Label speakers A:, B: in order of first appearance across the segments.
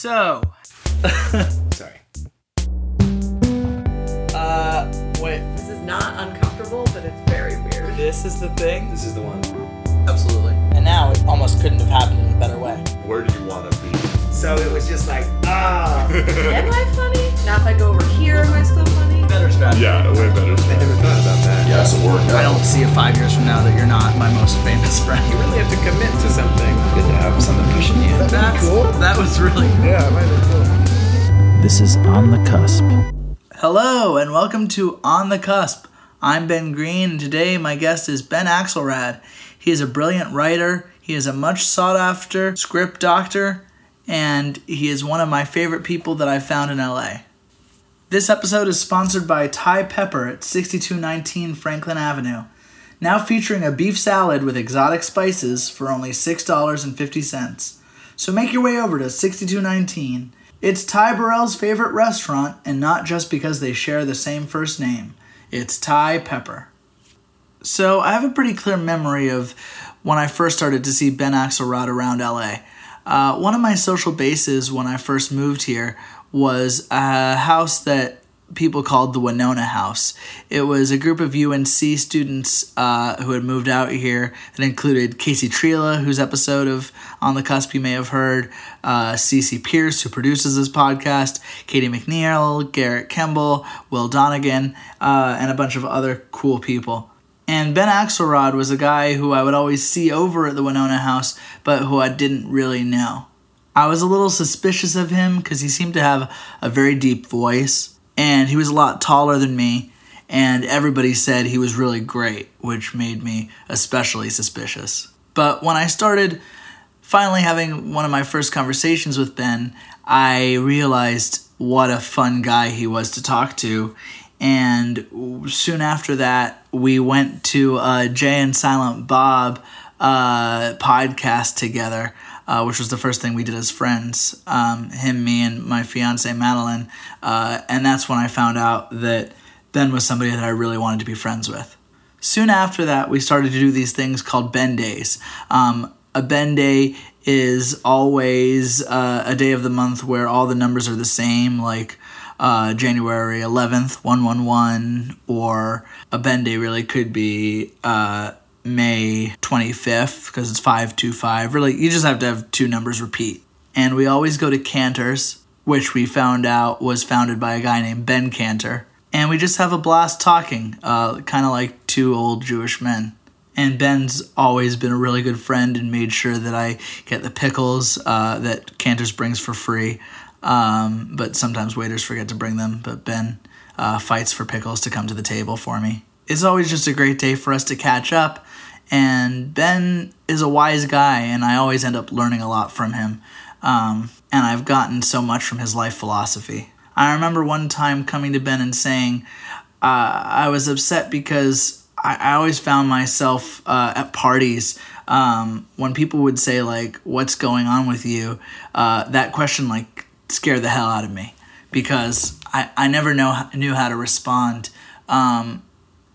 A: So,
B: Sorry.
A: uh, wait,
C: This is not uncomfortable, but it's very weird.
A: this is the thing?
B: This is the one.
A: Absolutely. And now it almost couldn't have happened in a better way.
D: Where do you want to be?
B: So it was just like, ah.
C: Am I funny? Now if I go over here, am I still funny?
A: Better strategy.
D: Yeah, way better.
B: I never thought about that.
D: Yes, it worked
A: I don't see it five years from now that you're not my most famous friend.
B: You really have to commit to something. Good to have something pushing you.
A: That's, That was really
B: Yeah, it might have been cool.
E: This is On the Cusp.
A: Hello and welcome to On the Cusp. I'm Ben Green and today my guest is Ben Axelrad. He is a brilliant writer, he is a much sought after script doctor, and he is one of my favorite people that I've found in LA. This episode is sponsored by Thai Pepper at 6219 Franklin Avenue. Now featuring a beef salad with exotic spices for only $6.50. So make your way over to 6219. It's Ty Burrell's favorite restaurant, and not just because they share the same first name. It's Thai Pepper. So I have a pretty clear memory of when I first started to see Ben Axelrod around LA. Uh, one of my social bases when I first moved here was a house that people called the Winona House. It was a group of UNC students uh, who had moved out here that included Casey Trela, whose episode of On the Cusp you may have heard, uh, Pierce, who produces this podcast, Katie McNeil, Garrett Kemble, Will Donegan, uh, and a bunch of other cool people. And Ben Axelrod was a guy who I would always see over at the Winona House, but who I didn't really know. I was a little suspicious of him because he seemed to have a very deep voice, and he was a lot taller than me, and everybody said he was really great, which made me especially suspicious. But when I started finally having one of my first conversations with Ben, I realized what a fun guy he was to talk to. And soon after that, we went to uh, Jay and Silent Bob uh, podcast together, uh, which was the first thing we did as friends. Um, him, me, and my fiance Madeline. Uh, and that's when I found out that Ben was somebody that I really wanted to be friends with. Soon after that, we started to do these things called Ben Days. Um, a Ben Day is always uh, a day of the month where all the numbers are the same, like uh, January 11th, 111, or a Ben Day really could be uh, May 25th because it's 525. Really, you just have to have two numbers repeat. And we always go to Canter's, which we found out was founded by a guy named Ben Canter. And we just have a blast talking, uh, kind of like two old Jewish men. And Ben's always been a really good friend and made sure that I get the pickles uh, that Canter's brings for free. Um, but sometimes waiters forget to bring them. But Ben uh, fights for pickles to come to the table for me. It's always just a great day for us to catch up. And Ben is a wise guy, and I always end up learning a lot from him. Um, and I've gotten so much from his life philosophy. I remember one time coming to Ben and saying, uh, I was upset because I, I always found myself uh, at parties um, when people would say, like, what's going on with you? Uh, that question, like, scared the hell out of me because I, I never know knew how to respond. Um,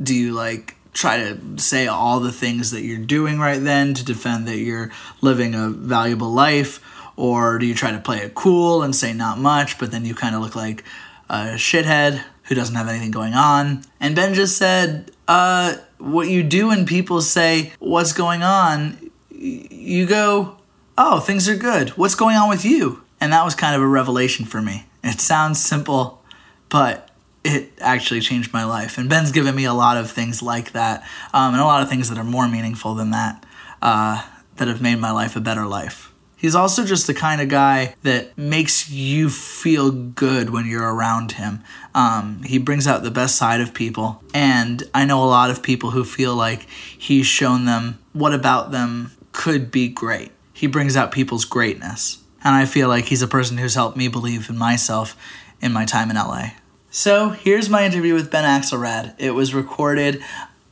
A: do you like try to say all the things that you're doing right then to defend that you're living a valuable life, or do you try to play it cool and say not much, but then you kind of look like a shithead who doesn't have anything going on? And Ben just said, uh, what you do when people say what's going on, you go, oh, things are good. What's going on with you? And that was kind of a revelation for me. It sounds simple, but it actually changed my life. And Ben's given me a lot of things like that, um, and a lot of things that are more meaningful than that, uh, that have made my life a better life. He's also just the kind of guy that makes you feel good when you're around him. Um, he brings out the best side of people. And I know a lot of people who feel like he's shown them what about them could be great. He brings out people's greatness. And I feel like he's a person who's helped me believe in myself in my time in LA. So here's my interview with Ben Axelrad. It was recorded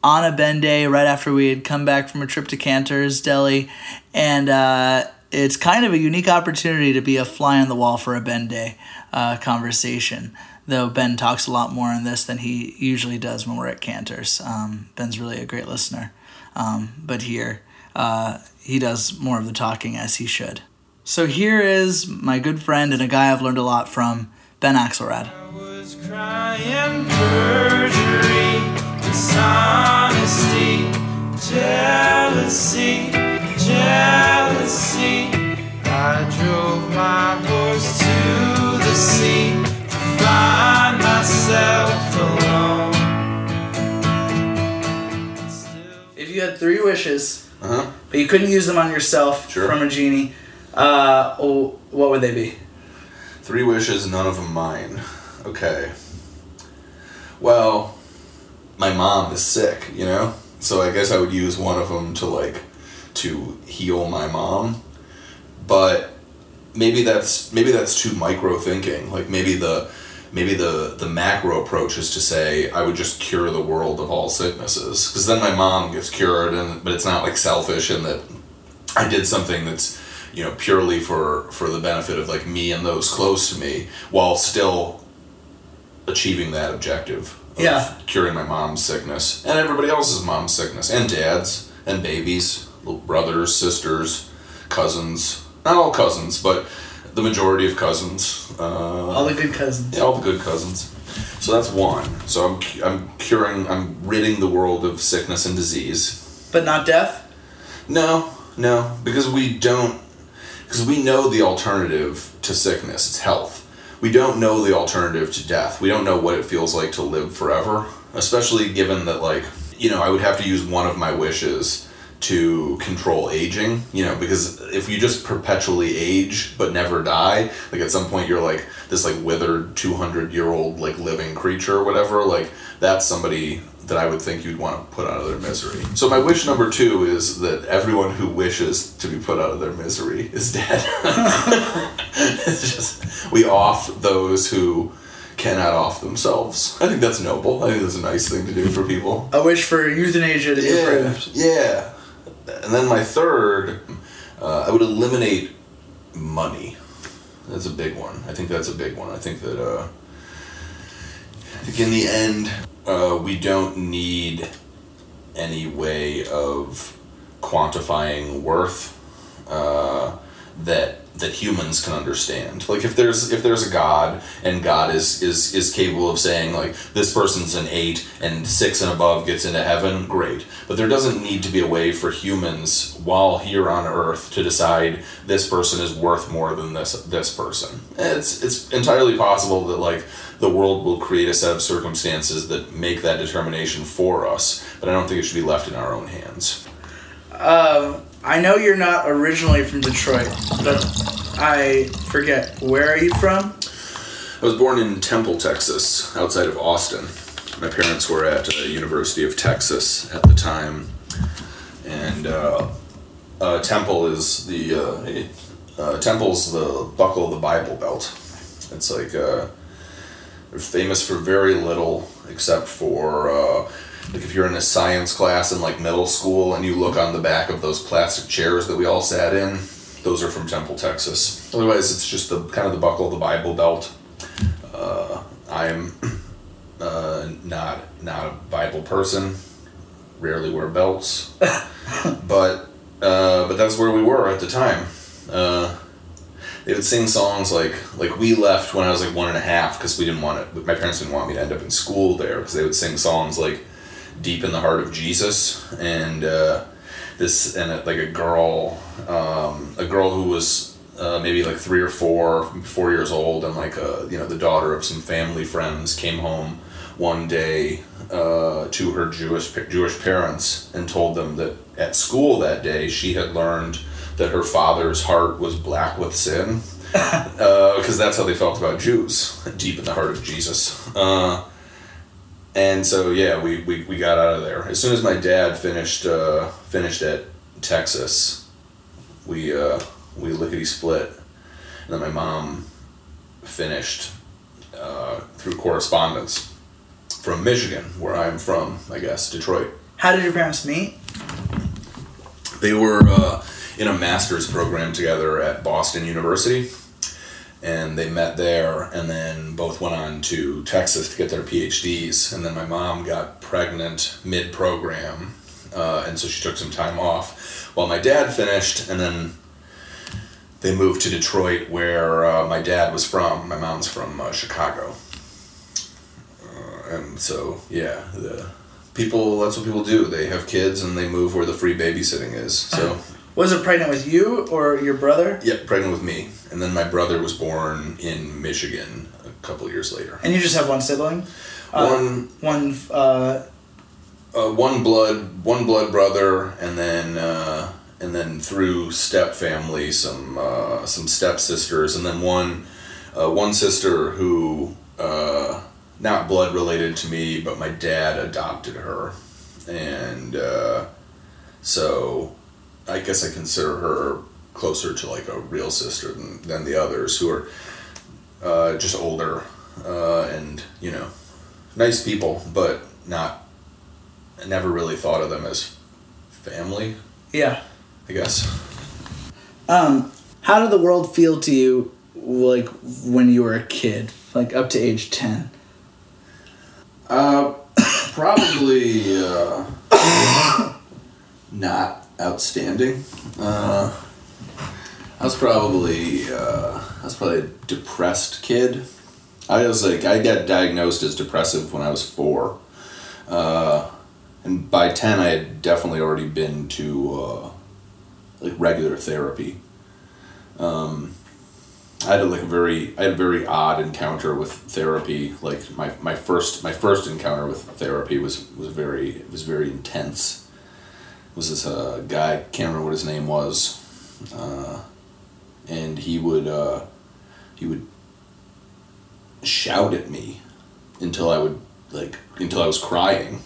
A: on a Ben day right after we had come back from a trip to Canter's Deli. And uh, it's kind of a unique opportunity to be a fly on the wall for a Ben day uh, conversation. Though Ben talks a lot more in this than he usually does when we're at Canter's. Um, Ben's really a great listener. Um, but here, uh, he does more of the talking as he should. So here is my good friend and a guy I've learned a lot from, Ben Axelrad. If you had three wishes,
E: Uh-huh.
A: but you couldn't use them on yourself
E: Sure.
A: from a genie, uh, oh, what would they be?
E: Three wishes, none of them mine. Okay. Well, my mom is sick, you know? So I guess I would use one of them to, like, to heal my mom. But maybe that's maybe that's too micro thinking. Like maybe the maybe the the macro approach is to say I would just cure the world of all sicknesses because then my mom gets cured and but it's not like selfish in that I did something that's you know purely for for the benefit of like me and those close to me while still achieving that objective of
A: Yeah.
E: curing my mom's sickness and everybody else's mom's sickness and dads and babies little brothers sisters cousins not all cousins but the majority of cousins uh,
A: All the good cousins.
E: yeah, all the good cousins. So that's one. So I'm I'm curing. I'm ridding the world of sickness and disease.
A: But not death?
E: No, no, because we don't. Because we know the alternative to sickness. It's health. We don't know the alternative to death. We don't know what it feels like to live forever. Especially given that, like, you know, I would have to use one of my wishes to control aging. You know, because if you just perpetually age but never die, like at some point you're like this like withered two hundred year old like living creature or whatever. Like that's somebody that I would think you'd want to put out of their misery. So my wish number two is that everyone who wishes to be put out of their misery is dead. it's just we off those who cannot off themselves. I think that's noble. I think that's a nice thing to do for people.
A: A wish for euthanasia to be
E: Yeah,
A: approved.
E: yeah. And then my third, uh, I would eliminate money. That's a big one. I think that's a big one. I think that uh, I think in the end, uh, we don't need any way of quantifying worth uh, that that humans can understand. Like if there's if there's a God and God is is is capable of saying like this person's an eight and six and above gets into heaven, great. But there doesn't need to be a way for humans while here on Earth to decide this person is worth more than this this person. It's it's entirely possible that like the world will create a set of circumstances that make that determination for us, but I don't think it should be left in our own hands.
A: Um, I know you're not originally from Detroit, but I forget. Where are you from?
E: I was born in Temple, Texas, outside of Austin. My parents were at the University of Texas at the time, and uh, uh, Temple is the uh, uh, Temple's the buckle of the Bible Belt. It's like uh, they're famous for very little, except for uh, like if you're in a science class in like middle school and you look on the back of those plastic chairs that we all sat in, those are from Temple, Texas. Otherwise, it's just the kind of the buckle of the Bible Belt. Uh, I'm uh, not not a Bible person. Rarely wear belts, but uh, but that's where we were at the time. Uh, they would sing songs like like we left when I was like one and a half because we didn't want it. My parents didn't want me to end up in school there because they would sing songs like "Deep in the Heart of Jesus" and uh, this and uh, like a girl um, a girl who was uh, maybe like three or four four years old and like uh, you know the daughter of some family friends came home one day uh, to her Jewish Jewish parents and told them that at school that day she had learned that her father's heart was black with sin because that's how they felt about Jews deep in the heart of Jesus. Uh, and so yeah, we, we, we got out of there as soon as my dad finished uh, finished at Texas. We uh, we lickety split, and then my mom finished uh, through correspondence from Michigan, where I'm from, I guess Detroit.
A: How did your parents meet?
E: They were uh, in a master's program together at Boston University, and they met there, and then both went on to Texas to get their PhDs. And then my mom got pregnant mid program, uh, and so she took some time off while my dad finished, and then they moved to Detroit, where uh, my dad was from. My mom's from uh, Chicago, uh, and so yeah, the people. That's what people do. They have kids and they move where the free babysitting is. So.
A: Was it pregnant with you or your brother?
E: Yep, pregnant with me. And then my brother was born in Michigan a couple years later.
A: And you just have one sibling? Uh,
E: one
A: One, uh,
E: uh, one blood one blood brother and then uh, and then through step family some uh, some stepsisters, and then one uh, one sister who uh, not blood related to me but my dad adopted her and uh, so I guess I consider her closer to like a real sister than, than the others who are uh, just older uh, and you know nice people but not never really thought of them as family,
A: yeah.
E: I guess.
A: Um, how did the world feel to you, like, when you were a kid? Like, up to age 10?
E: Uh, probably uh, not outstanding. Uh, I was probably uh, I was probably a depressed kid. I was like I got diagnosed as depressive when I was four, uh, and by ten I had definitely already been to uh, like regular therapy. Um, I had a, like a very I had a very odd encounter with therapy. Like my, my first my first encounter with therapy was was very was very intense. Was this uh, guy can't remember what his name was, uh, and he would uh, he would shout at me until I would like until I was crying,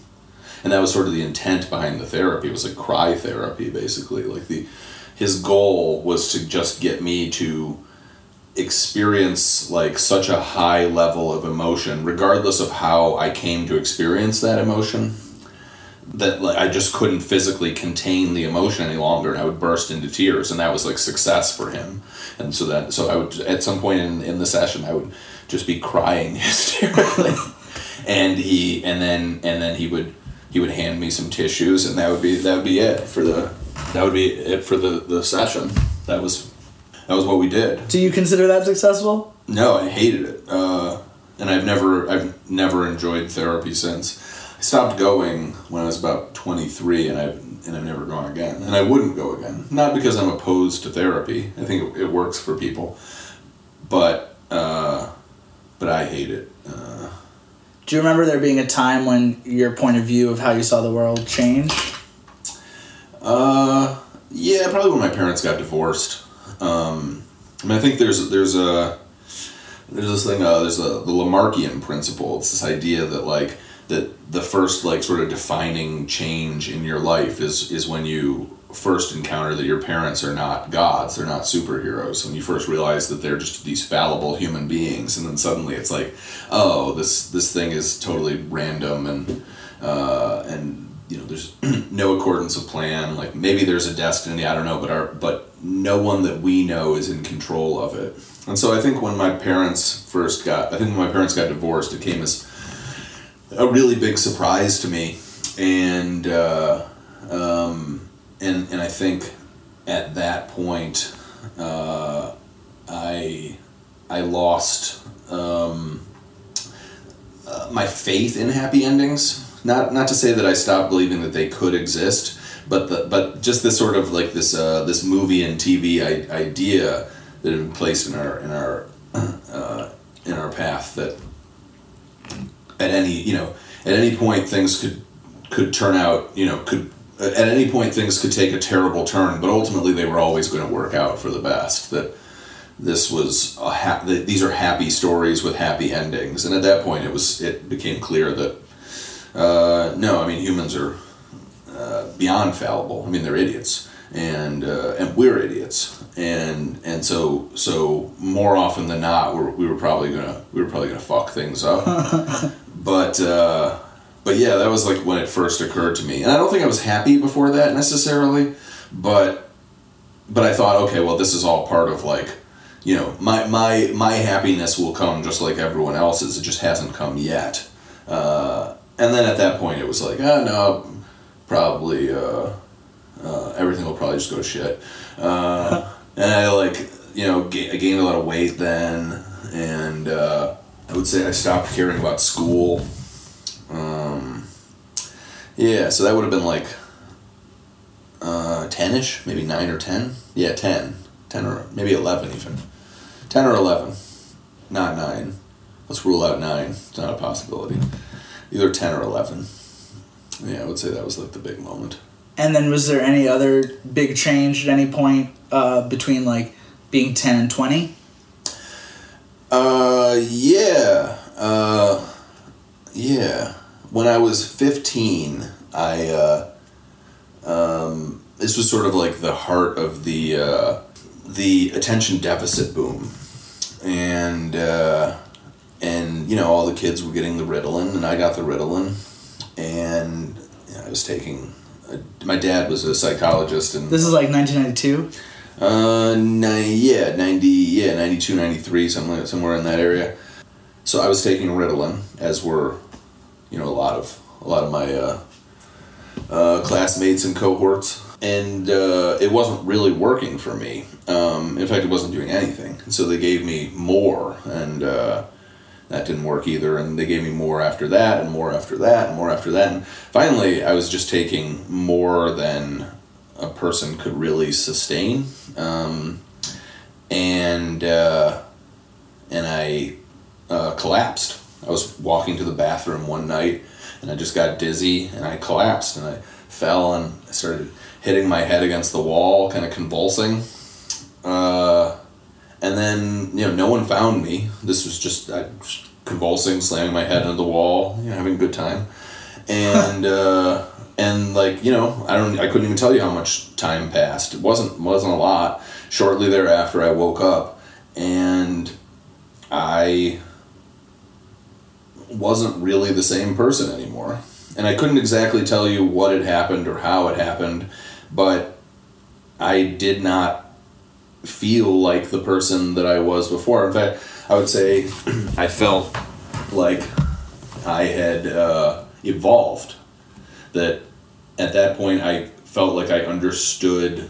E: and that was sort of the intent behind the therapy. It was like cry therapy basically. Like the his goal was to just get me to experience like such a high level of emotion regardless of how i came to experience that emotion that like i just couldn't physically contain the emotion any longer and i would burst into tears and that was like success for him. And so that so i would at some point in, in the session i would just be crying hysterically. And he and then and then he would he would hand me some tissues and that would be that would be it for the that would be it for the the session. That was that was what we did.
A: Do you consider that successful?
E: no, I hated it, uh, and I've never I've never enjoyed therapy since. I stopped going when I was about twenty three, and I've and I've never gone again, and I wouldn't go again. Not because I'm opposed to therapy. I think it, it works for people, but uh, but I hate it. Uh,
A: Do you remember there being a time when your point of view of how you saw the world changed?
E: Uh, yeah, probably when my parents got divorced. Um, I mean, I think there's there's a there's this thing. Uh, there's a, the Lamarckian principle. It's this idea that like that the first like sort of defining change in your life is is when you first encounter that your parents are not gods they're not superheroes. When you first realize that they're just these fallible human beings and then suddenly it's like oh this this thing is totally random and uh, and you know there's no accordance of plan. Like maybe there's a destiny i don't know but our but no one that we know is in control of it. And so i think when my parents first got i think when my parents got divorced it came as a really big surprise to me. And uh, um, and and i think at that point uh, i i lost um, uh, my faith in happy endings. Not not to say that I stopped believing that they could exist, but the, but just this sort of like this uh, this movie and TV I- idea that had been placed in our in our uh, in our path that at any you know at any point things could could turn out you know could at any point things could take a terrible turn, but ultimately they were always going to work out for the best. That this was a ha- these are happy stories with happy endings, and at that point it was it became clear that uh, no, I mean humans are uh, beyond fallible. I mean they're idiots, and uh, and we're idiots, and and so so more often than not, we're, we were probably gonna we were probably gonna fuck things up. but uh, but yeah, that was like when it first occurred to me, and I don't think I was happy before that necessarily, but but I thought, okay, well, this is all part of like you know my my my happiness will come just like everyone else's. It just hasn't come yet. Uh, and then at that point, it was like, oh no, probably uh, uh, everything will probably just go to shit. Uh, and I like, you know, ga- I gained a lot of weight then, and uh, I would say I stopped caring about school. Um, yeah, so that would have been like uh, 10ish, maybe 9 or 10. Yeah, 10. 10 or maybe 11 even. 10 or 11. Not 9. Let's rule out 9. It's not a possibility. Either 10 or 11. Yeah, I would say that was like the big moment.
A: And then was there any other big change at any point uh, between like being 10 and 20?
E: Uh, yeah. Uh, yeah. When I was 15, I, uh, um, this was sort of like the heart of the, uh, the attention deficit boom. And, uh, and, you know, all the kids were getting the Ritalin, and I got the Ritalin. And you know, I was taking, uh, my dad was a psychologist, and
A: This is like 1992.
E: Uh, ni- yeah, 90, yeah, 92, 93, somewhere, somewhere in that area. So I was taking Ritalin, as were, you know, a lot of, a lot of my, uh, uh, classmates and cohorts. And, uh, it wasn't really working for me. Um, in fact, it wasn't doing anything. So they gave me more, and, uh, that didn't work either. And they gave me more after that, and more after that, and more after that. And finally, I was just taking more than a person could really sustain. Um, and uh, and I uh, collapsed. I was walking to the bathroom one night, and I just got dizzy, and I collapsed, and I fell, and I started hitting my head against the wall, kind of convulsing. Uh, and then you know, no one found me. This was just I was convulsing, slamming my head into the wall, you know, having a good time, and. And like you know i don't i couldn't even tell you how much time passed. It wasn't wasn't a lot. Shortly thereafter i woke up and i wasn't really the same person anymore. And i couldn't exactly tell you what had happened or how it happened but i did not feel like the person that i was before. In fact i would say i felt like i had uh, evolved that at that point I felt like I understood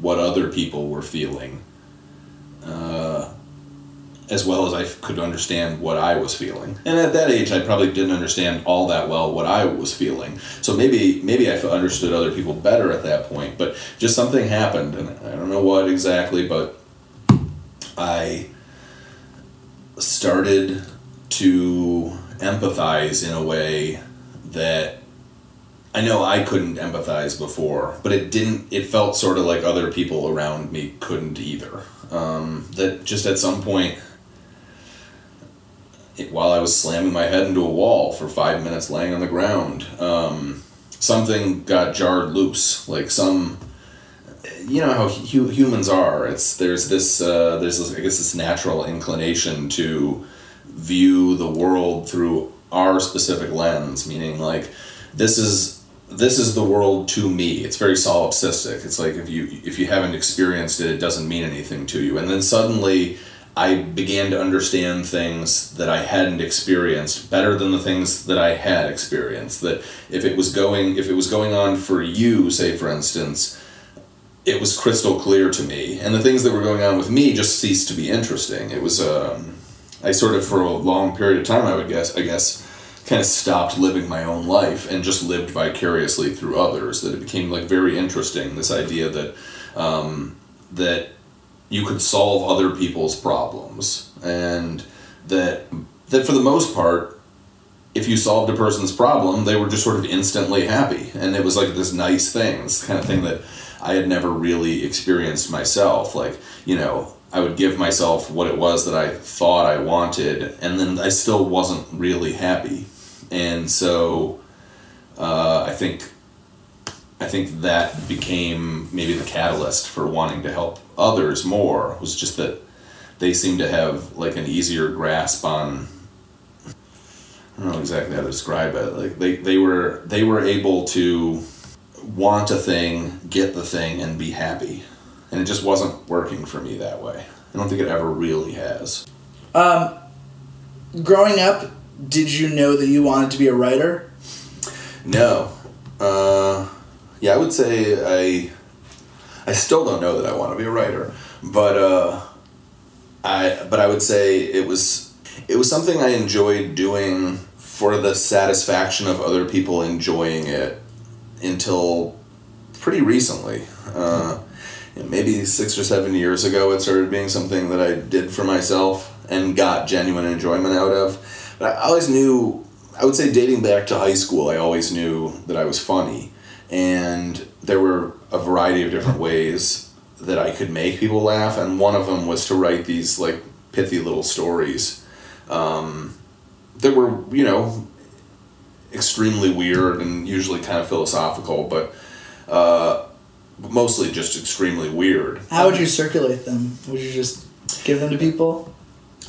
E: what other people were feeling, uh, as well as I could understand what I was feeling. And at that age, I probably didn't understand all that well what I was feeling. So maybe maybe I understood other people better at that point. But just something happened, and I don't know what exactly, but I started to empathize in a way that I know I couldn't empathize before, but it didn't. It felt sort of like other people around me couldn't either. Um, that just at some point, it, while I was slamming my head into a wall for five minutes, laying on the ground, um, something got jarred loose. Like some, you know how hu- humans are. It's there's this uh, there's this, I guess this natural inclination to view the world through our specific lens, meaning like this is this is the world to me. It's very solipsistic. It's like if you if you haven't experienced it, it doesn't mean anything to you. And then suddenly I began to understand things that I hadn't experienced better than the things that I had experienced. That if it was going if it was going on for you, say for instance, it was crystal clear to me, and the things that were going on with me just ceased to be interesting. It was um, I sort of for a long period of time I would guess I guess kind of stopped living my own life and just lived vicariously through others. That it became like very interesting. This idea that um, that you could solve other people's problems and that that for the most part if you solved a person's problem they were just sort of instantly happy and it was like this nice thing this kind of thing that i had never really experienced myself like you know i would give myself what it was that i thought i wanted and then i still wasn't really happy and so uh, i think I think that became maybe the catalyst for wanting to help others more was just that they seem to have like an easier grasp on I don't know exactly how to describe it. Like they, they were they were able to want a thing, get the thing, and be happy. And it just wasn't working for me that way. I don't think it ever really has.
A: Um, growing up, did you know that you wanted to be a writer?
E: No. Uh, yeah, I would say I. I still don't know that I want to be a writer, but uh, I but I would say it was it was something I enjoyed doing for the satisfaction of other people enjoying it until pretty recently. Uh, maybe six or seven years ago, it started being something that I did for myself and got genuine enjoyment out of. I always knew, I would say, dating back to high school, I always knew that I was funny. And there were a variety of different ways that I could make people laugh, and one of them was to write these like pithy little stories um, that were, you know, extremely weird and usually kind of philosophical, but uh, mostly just extremely weird.
A: How would you circulate them? Would you just give them to people?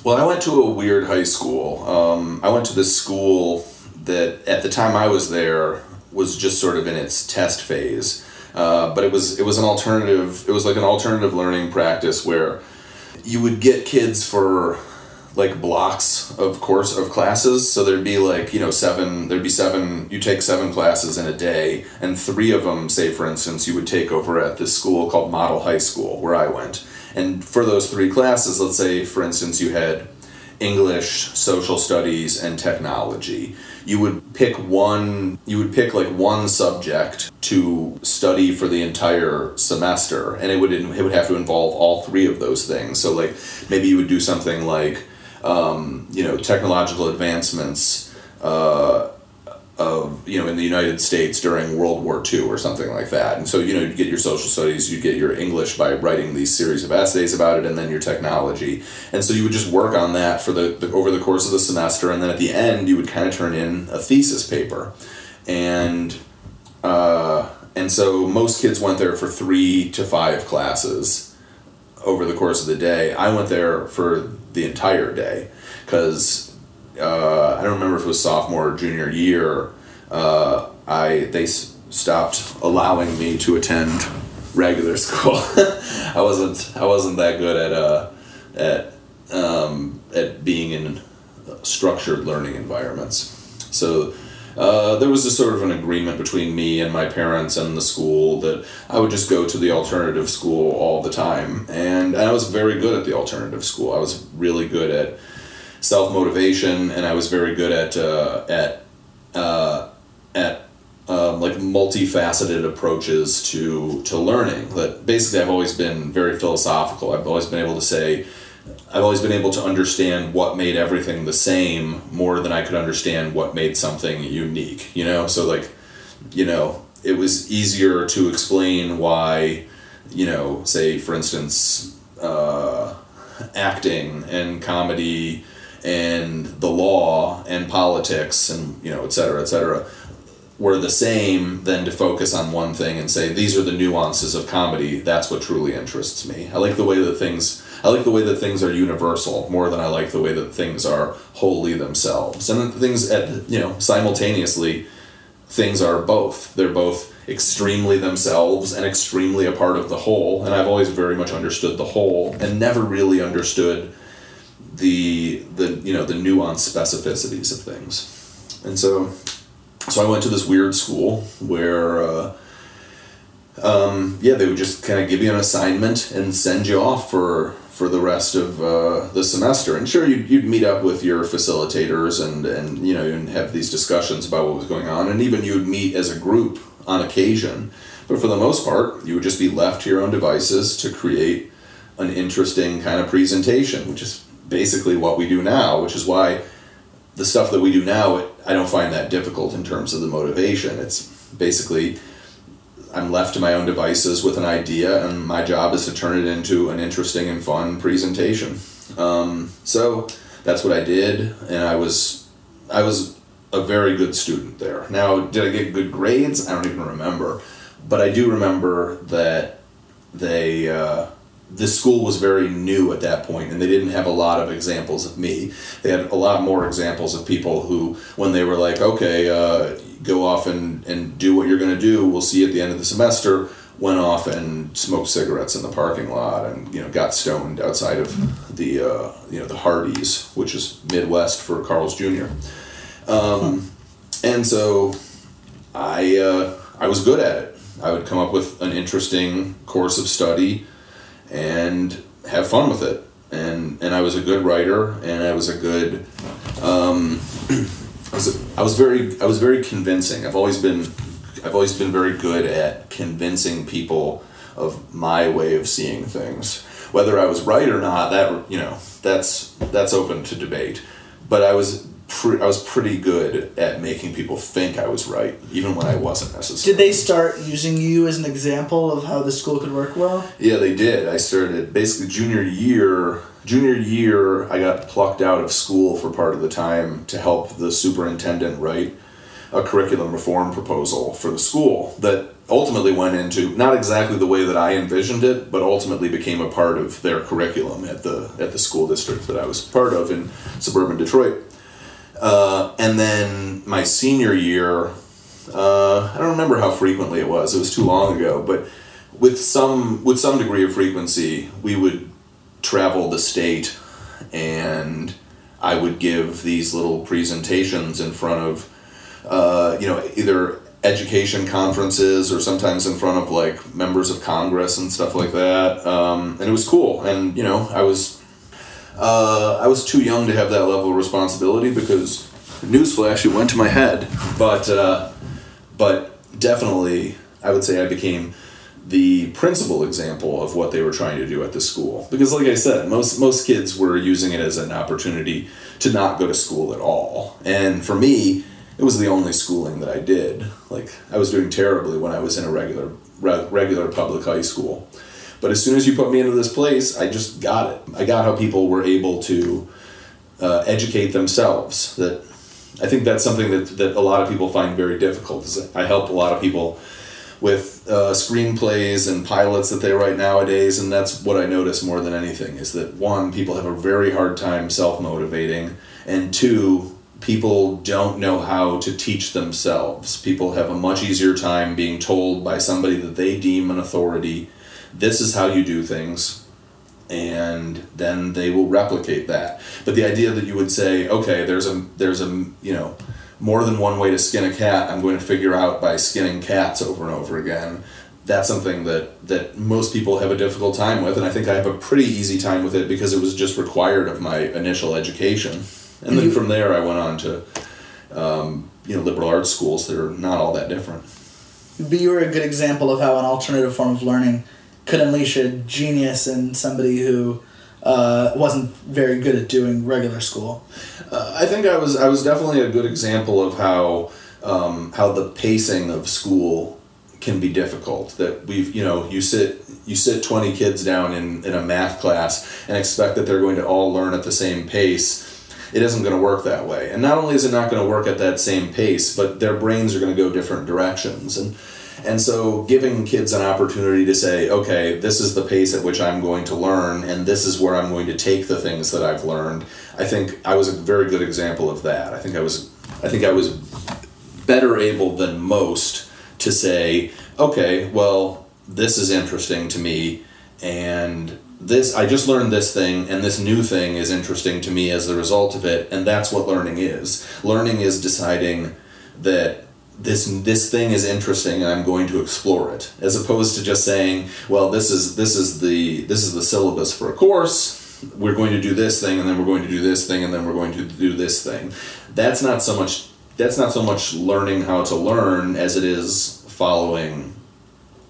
E: Well, I went to a weird high school. Um, I went to this school that at the time I was there was just sort of in its test phase. Uh, but it was it was an alternative. It was like an alternative learning practice where you would get kids for like blocks of course of classes so there'd be like you know seven there'd be seven you take seven classes in a day and three of them say for instance you would take over at this school called model high school where i went and for those three classes let's say for instance you had english social studies and technology you would pick one you would pick like one subject to study for the entire semester and it would it would have to involve all three of those things. So like maybe you would do something like um, you know technological advancements uh, of you know in the United States during World War II or something like that. And so you know you get your social studies, you get your English by writing these series of essays about it, and then your technology. And so you would just work on that for the, the over the course of the semester, and then at the end you would kind of turn in a thesis paper, and. Uh, and so most kids went there for three to five classes over the course of the day. I went there for the entire day because uh, I don't remember if it was sophomore or junior year. Uh, I they s- stopped allowing me to attend regular school. I wasn't I wasn't that good at uh, at um, at being in structured learning environments. So uh, there was a sort of an agreement between me and my parents and the school that I would just go to the alternative school all the time. And, and I was very good at the alternative school. I was really good at self motivation, and I was very good at uh, at uh, at um, like multifaceted approaches to to learning. That basically, I've always been very philosophical. I've always been able to say. I've always been able to understand what made everything the same more than I could understand what made something unique, you know? So, like, you know, it was easier to explain why, you know, say, for instance, uh, acting and comedy and the law and politics and, you know, et cetera, et cetera, were the same than to focus on one thing and say, these are the nuances of comedy. That's what truly interests me. I like the way that things I like the way that things are universal more than I like the way that things are wholly themselves. And things at you know simultaneously, things are both. They're both extremely themselves and extremely a part of the whole. And I've always very much understood the whole and never really understood the the you know the nuanced specificities of things. And so, so I went to this weird school where. Uh, um, yeah, they would just kind of give you an assignment and send you off for for the rest of uh, the semester. And sure, you'd, you'd meet up with your facilitators and, and you know and have these discussions about what was going on, and even you'd meet as a group on occasion. But for the most part, you would just be left to your own devices to create an interesting kind of presentation, which is basically what we do now. Which is why the stuff that we do now, I don't find that difficult in terms of the motivation. It's basically I'm left to my own devices with an idea, and my job is to turn it into an interesting and fun presentation. Um, so that's what I did, and I was I was a very good student there. Now, did I get good grades? I don't even remember, but I do remember that they. Uh, this school was very new at that point and they didn't have a lot of examples of me they had a lot more examples of people who when they were like okay uh, go off and, and do what you're going to do we'll see you at the end of the semester went off and smoked cigarettes in the parking lot and you know got stoned outside of the uh, you know the Hardee's which is Midwest for Carl's Jr. Um, and so I uh, I was good at it I would come up with an interesting course of study and have fun with it. and and I was a good writer, and I was a good. Um, I was I was very I was very convincing. I've always been I've always been very good at convincing people of my way of seeing things. Whether I was right or not, that you know, that's that's open to debate. But I was pre- I was pretty good at making people think I was right, even when I wasn't necessarily.
A: Did they start using you as an example of how the school could work well?
E: Yeah, they did. I started basically junior year. Junior year, I got plucked out of school for part of the time to help the superintendent write a curriculum reform proposal for the school that ultimately went into not exactly the way that I envisioned it, but ultimately became a part of their curriculum at the at the school district that I was part of in suburban Detroit. Uh, and then my senior year, uh, I don't remember how frequently it was. It was too long ago, but with some with some degree of frequency, we would travel the state, and I would give these little presentations in front of, uh, you know, either education conferences or sometimes in front of like members of Congress and stuff like that. Um, and it was cool. And you know, I was uh, I was too young to have that level of responsibility because, newsflash, it went to my head. But uh, but definitely, I would say I became the principal example of what they were trying to do at the school. Because, like I said, most most kids were using it as an opportunity to not go to school at all. And for me, it was the only schooling that I did. Like I was doing terribly when I was in a regular re- regular public high school. But as soon as you put me into this place, I just got it. I got how people were able to uh, educate themselves. That I think that's something that, that a lot of people find very difficult. Is I help a lot of people with uh, screenplays and pilots that they write nowadays, and that's what I notice more than anything is that one, people have a very hard time self motivating, and two, people don't know how to teach themselves. People have a much easier time being told by somebody that they deem an authority this is how you do things and then they will replicate that. But the idea that you would say okay there's a there's a you know more than one way to skin a cat i'm going to figure out by skinning cats over and over again that's something that that most people have a difficult time with and i think i have a pretty easy time with it because it was just required of my initial education. And then from there i went on to um, you know liberal arts schools that are not all that different.
A: But you were a good example of how an alternative form of learning could unleash a genius in somebody who uh, wasn't very good at doing regular school.
E: Uh, I think I was I was definitely a good example of how um, how the pacing of school can be difficult. That we've you know you sit you sit twenty kids down in, in a math class and expect that they're going to all learn at the same pace. It isn't going to work that way. And not only is it not going to work at that same pace, but their brains are going to go different directions. And and so giving kids an opportunity to say, okay, this is the pace at which I'm going to learn, and this is where I'm going to take the things that I've learned. I think I was a very good example of that. I think I was I think I was better able than most to say, okay, well, this is interesting to me, and this I just learned this thing, and this new thing is interesting to me as a result of it, and that's what learning is. Learning is deciding that this this thing is interesting and I'm going to explore it. As opposed to just saying well this is this is the this is the syllabus for a course. We're going to do this thing and then we're going to do this thing and then we're going to do this thing. That's not so much that's not so much learning how to learn as it is following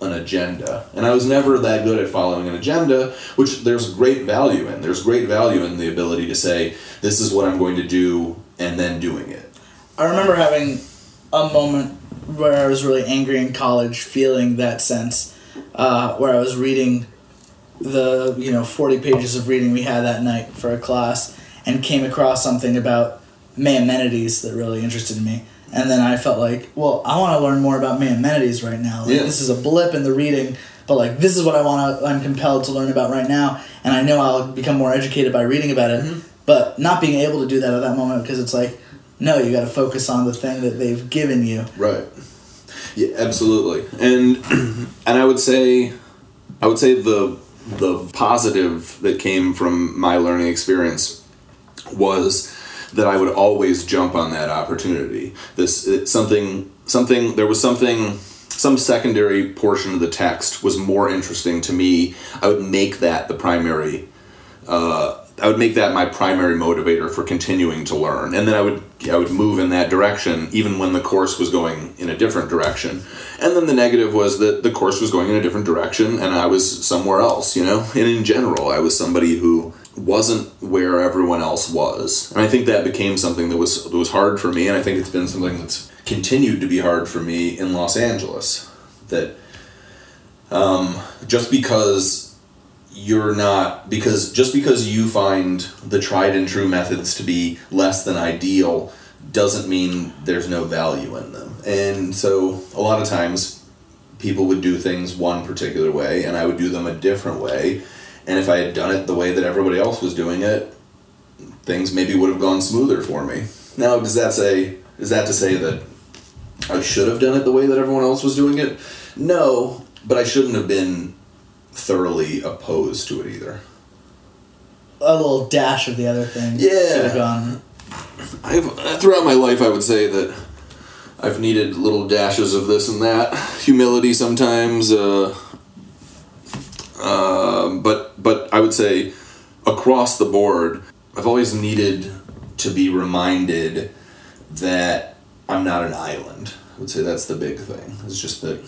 E: an agenda. And I was never that good at following an agenda which there's great value in. There's great value in the ability to say this is what I'm going to do and then doing it.
A: I remember having a moment where I was really angry in college, feeling that sense, uh, where I was reading the you know forty pages of reading we had that night for a class, and came across something about Maimonides that really interested me. And then I felt like, well, I want to learn more about Maimonides right now. Like,
E: Yeah.
A: This is a blip in the reading, but like this is what I want to. I'm compelled to learn about right now, and I know I'll become more educated by reading about it. But not being able to do that at that moment because it's like, no, you got to focus on the thing that they've given you.
E: Right. Yeah, absolutely. And and I would say I would say the the positive that came from my learning experience was that I would always jump on that opportunity. This it, something something there was something some secondary portion of the text was more interesting to me. I would make that the primary uh, I would make that my primary motivator for continuing to learn, and then I would I would move in that direction even when the course was going in a different direction. And then the negative was that the course was going in a different direction, and I was somewhere else. You know, and in general, I was somebody who wasn't where everyone else was, and I think that became something that was that was hard for me, and I think it's been something that's continued to be hard for me in Los Angeles. That um, just because you're not because just because you find the tried and true methods to be less than ideal doesn't mean there's no value in them. And so a lot of times people would do things one particular way and I would do them a different way. And if I had done it the way that everybody else was doing it, things maybe would have gone smoother for me. Now, does that say is that to say that I should have done it the way that everyone else was doing it? No, but I shouldn't have been thoroughly opposed to it either.
A: A little dash of the other thing.
E: Yeah.
A: Should have gone.
E: I've throughout my life, I would say that I've needed little dashes of this and that, humility sometimes. Uh, um, but but I would say across the board, I've always needed to be reminded that I'm not an island. I would say that's the big thing. It's just that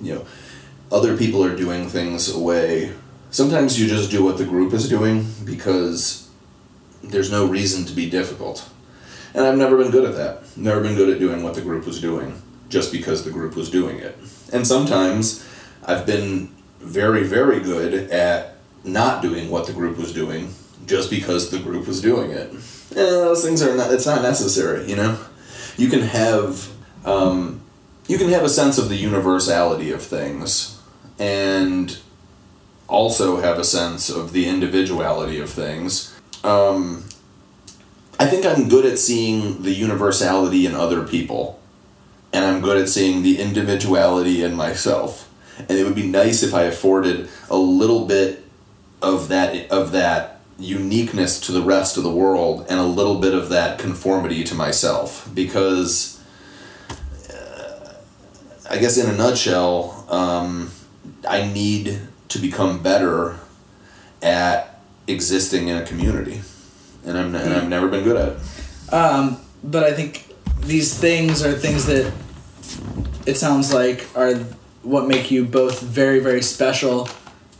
E: you know other people are doing things away. Sometimes you just do what the group is doing because there's no reason to be difficult. And I've never been good at that. Never been good at doing what the group was doing just because the group was doing it. And sometimes I've been very, very good at not doing what the group was doing just because the group was doing it. And those things are not, it's not necessary, you know? You can have, um, you can have a sense of the universality of things and also have a sense of the individuality of things. Um, I think I'm good at seeing the universality in other people, and I'm good at seeing the individuality in myself. And it would be nice if I afforded a little bit of that of that uniqueness to the rest of the world and a little bit of that conformity to myself because uh, I guess in a nutshell, um, I need to become better at existing in a community, and I'm and I've never been good at it.
A: Um, but I think these things are things that it sounds like are what make you both very, very special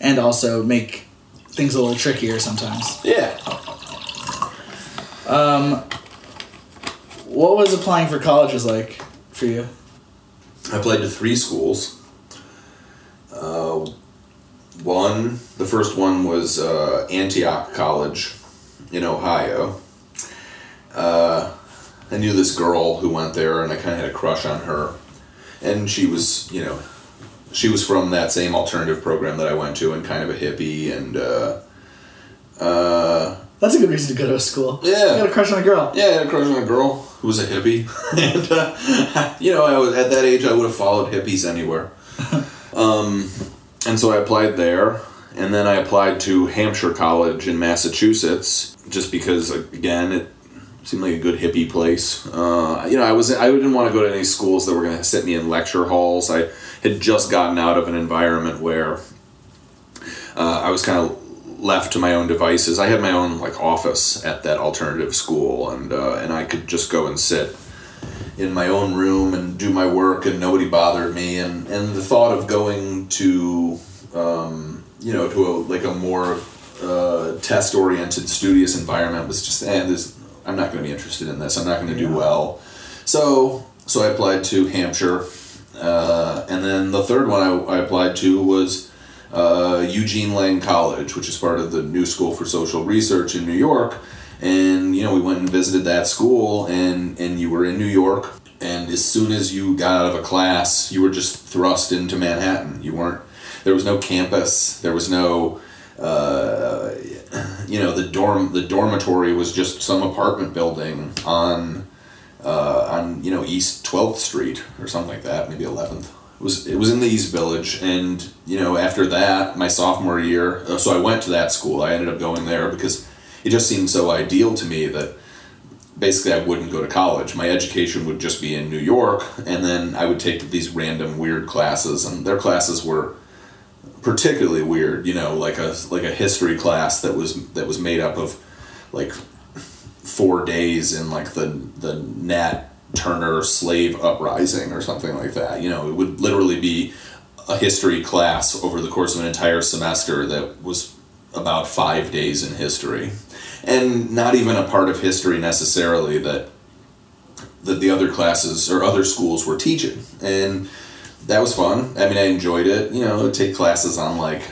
A: and also make things a little trickier sometimes.
E: Yeah.
A: Um, what was applying for colleges like for you?
E: I played to three schools. Uh, one, the first one was uh, Antioch College in Ohio. Uh, I knew this girl who went there, and I kind of had a crush on her. And she was, you know, she was from that same alternative program that I went to, and kind of a hippie, and uh, uh,
A: That's a good reason to go to a school.
E: Yeah.
A: You got a crush on a girl.
E: Yeah, I had a crush on a girl who was a hippie, and uh, you know, I was at that age. I would have followed hippies anywhere. Um, and so I applied there, and then I applied to Hampshire College in Massachusetts, just because again it seemed like a good hippie place. Uh, you know, I was I didn't want to go to any schools that were going to sit me in lecture halls. I had just gotten out of an environment where uh, I was kind of left to my own devices. I had my own like office at that alternative school, and uh, and I could just go and sit in my own room and do my work, and nobody bothered me. And and the thought of going to um, you know to a like a more uh, test oriented, studious environment was just and this I'm not going to be interested in this. I'm not going to do well. So so I applied to Hampshire, uh, and then the third one I, I applied to was uh, Eugene Lang College, which is part of the New School for Social Research in New York. And you know, we went and visited that school, and and you were in New York. And as soon as you got out of a class, you were just thrust into Manhattan. You weren't. There was no campus. There was no. Uh, you know, the dorm. The dormitory was just some apartment building on. Uh, on you know East Twelfth Street or something like that, maybe Eleventh it was it was in the East Village, and you know after that, my sophomore year, uh, so I went to that school. I ended up going there because it just seemed so ideal to me that basically I wouldn't go to college. My education would just be in New York, and then I would take these random weird classes, and their classes were particularly weird. You know, like a like a history class that was that was made up of like four days in like the the Nat Turner slave uprising or something like that. You know, it would literally be a history class over the course of an entire semester that was about five days in history, and not even a part of history necessarily that that the other classes or other schools were teaching, and that was fun. I mean, I enjoyed it. You know, take classes on like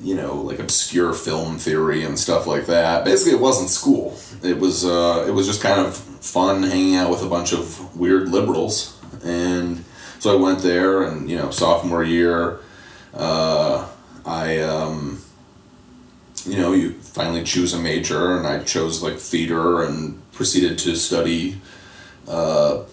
E: you know like obscure film theory and stuff like that. Basically, it wasn't school. It was uh, it was just kind of fun hanging out with a bunch of weird liberals, and so I went there, and you know, sophomore year, uh, I um, you know, you finally choose a major, and I chose like theater, and proceeded to study uh,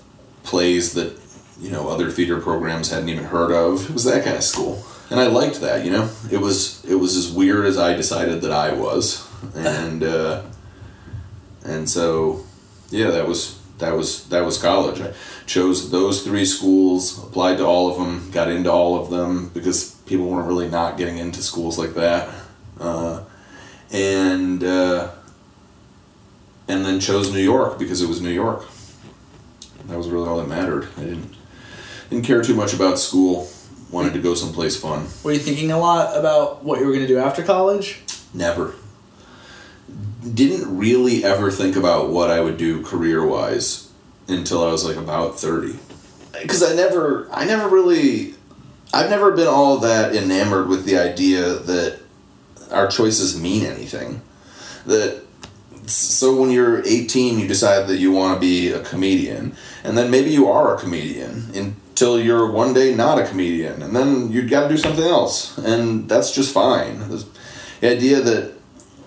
E: plays that you know other theater programs hadn't even heard of. It was that kind of school, and I liked that. You know, it was it was as weird as I decided that I was, and uh, and so yeah, that was that was that was college. I chose those three schools, applied to all of them, got into all of them because people weren't really not getting into schools like that, uh, and uh, and then chose New York because it was New York. That was really all that mattered. I didn't didn't care too much about school. Wanted to go someplace fun.
A: Were you thinking a lot about what you were going to do after college?
E: Never. Didn't really ever think about what I would do career wise until I was like about 30. Because I never, I never really, I've never been all that enamored with the idea that our choices mean anything. That, so when you're 18, you decide that you want to be a comedian, and then maybe you are a comedian until you're one day not a comedian, and then you've got to do something else, and that's just fine. The idea that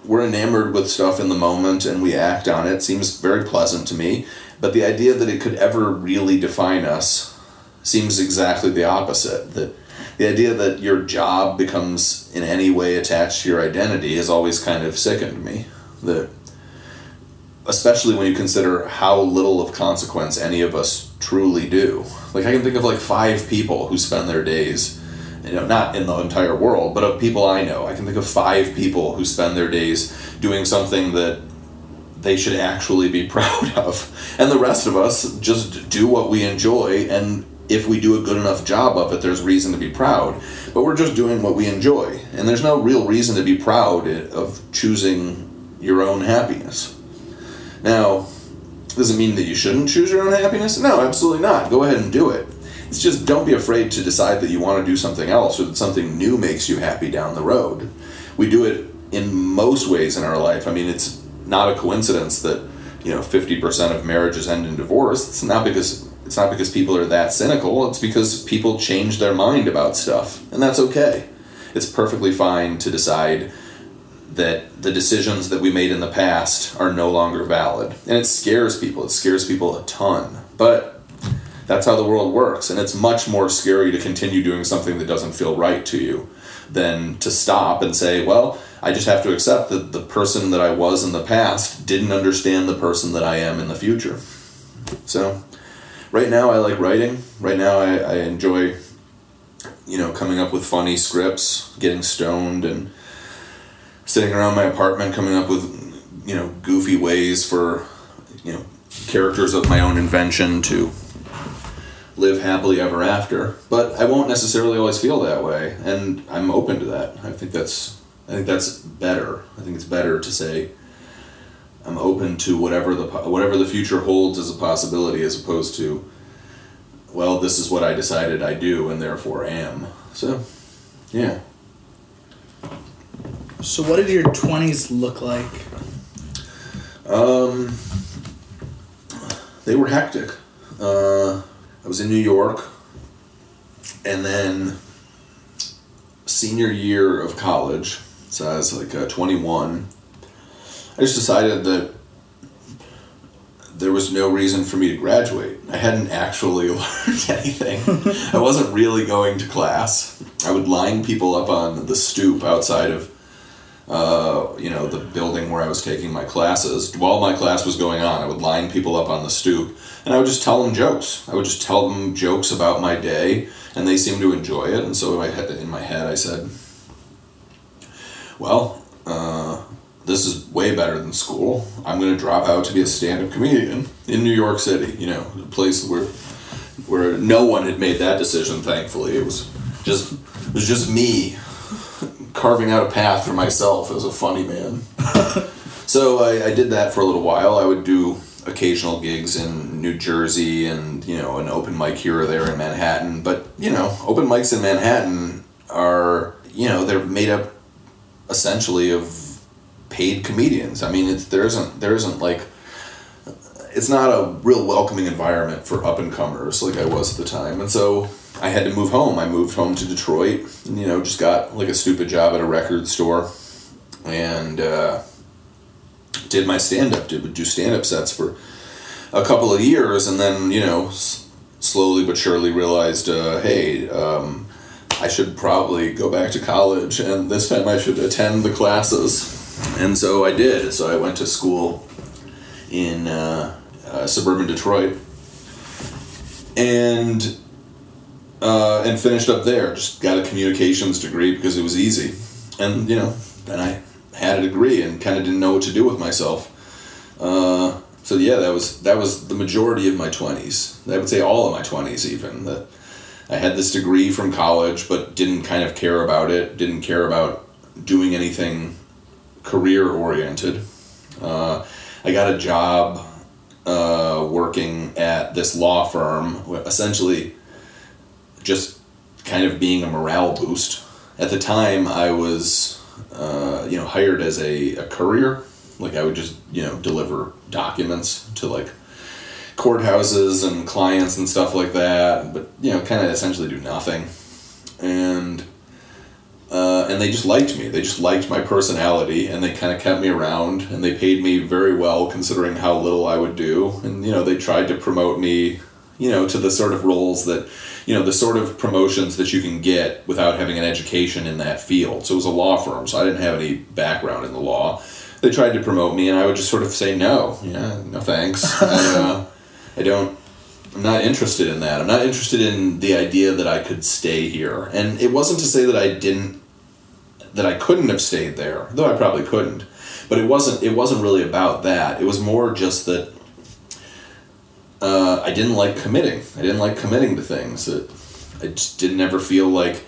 E: we're enamored with stuff in the moment and we act on it seems very pleasant to me, but the idea that it could ever really define us seems exactly the opposite. That the idea that your job becomes in any way attached to your identity has always kind of sickened me. That especially when you consider how little of consequence any of us truly do. Like I can think of like five people who spend their days you know, not in the entire world, but of people I know. I can think of five people who spend their days doing something that they should actually be proud of. And the rest of us just do what we enjoy, and if we do a good enough job of it, there's reason to be proud. But we're just doing what we enjoy, and there's no real reason to be proud of choosing your own happiness. Now, does it mean that you shouldn't choose your own happiness? No, absolutely not. Go ahead and do it. It's just don't be afraid to decide that you want to do something else or that something new makes you happy down the road. We do it in most ways in our life. I mean, it's not a coincidence that you know 50% of marriages end in divorce. It's not because it's not because people are that cynical. It's because people change their mind about stuff, and that's okay. It's perfectly fine to decide that the decisions that we made in the past are no longer valid. And it scares people. It scares people a ton. But that's how the world works, and it's much more scary to continue doing something that doesn't feel right to you than to stop and say, well, I just have to accept that the person that I was in the past didn't understand the person that I am in the future. So, right now I like writing. Right now I, I enjoy, you know, coming up with funny scripts, getting stoned, and sitting around my apartment coming up with, you know, goofy ways for, you know, characters of my own invention to live happily ever after. But I won't necessarily always feel that way, and I'm open to that. I think that's I think that's better. I think it's better to say I'm open to whatever the whatever the future holds as a possibility, as opposed to well, this is what I decided I do, and therefore am. So, yeah.
A: So, what did your 20s look like?
E: Um, they were hectic. Uh, I was in New York, and then senior year of college, so I was like uh, 21. I just decided that there was no reason for me to graduate. I hadn't actually learned anything. I wasn't really going to class. I would line people up on the stoop outside of uh, you know, the building where I was taking my classes. While my class was going on, I would line people up on the stoop and I would just tell them jokes. I would just tell them jokes about my day, and they seemed to enjoy it. And so in my head, in my head I said, well, uh, this is way better than school. I'm going to drop out to be a stand-up comedian in New York City. You know, a place where where no one had made that decision. Thankfully, it was just it was just me carving out a path for myself as a funny man. so I, I did that for a little while. I would do occasional gigs in New Jersey and you know an open mic here or there in Manhattan. But you know, open mics in Manhattan are you know they're made up essentially of paid comedians. I mean, it's, there isn't there isn't like it's not a real welcoming environment for up and comers like I was at the time, and so I had to move home. I moved home to Detroit, and you know just got like a stupid job at a record store, and uh, did my stand up. Did do stand up sets for a couple of years, and then you know s- slowly but surely realized, uh, hey. Um, I should probably go back to college, and this time I should attend the classes. And so I did. So I went to school in uh, uh, suburban Detroit, and uh, and finished up there. Just got a communications degree because it was easy, and you know, then I had a degree and kind of didn't know what to do with myself. Uh, so yeah, that was that was the majority of my twenties. I would say all of my twenties, even that. I had this degree from college, but didn't kind of care about it. Didn't care about doing anything career oriented. Uh, I got a job uh, working at this law firm, essentially just kind of being a morale boost. At the time, I was, uh, you know, hired as a, a courier. Like I would just, you know, deliver documents to like courthouses and clients and stuff like that, but you know, kind of essentially do nothing. And uh, and they just liked me. They just liked my personality, and they kind of kept me around, and they paid me very well considering how little I would do. And you know, they tried to promote me, you know, to the sort of roles that, you know, the sort of promotions that you can get without having an education in that field. So it was a law firm, so I didn't have any background in the law. They tried to promote me, and I would just sort of say no. Yeah, no thanks. I, uh, I don't. I'm not interested in that. I'm not interested in the idea that I could stay here. And it wasn't to say that I didn't, that I couldn't have stayed there, though I probably couldn't. But it wasn't. It wasn't really about that. It was more just that uh, I didn't like committing. I didn't like committing to things. That I just didn't ever feel like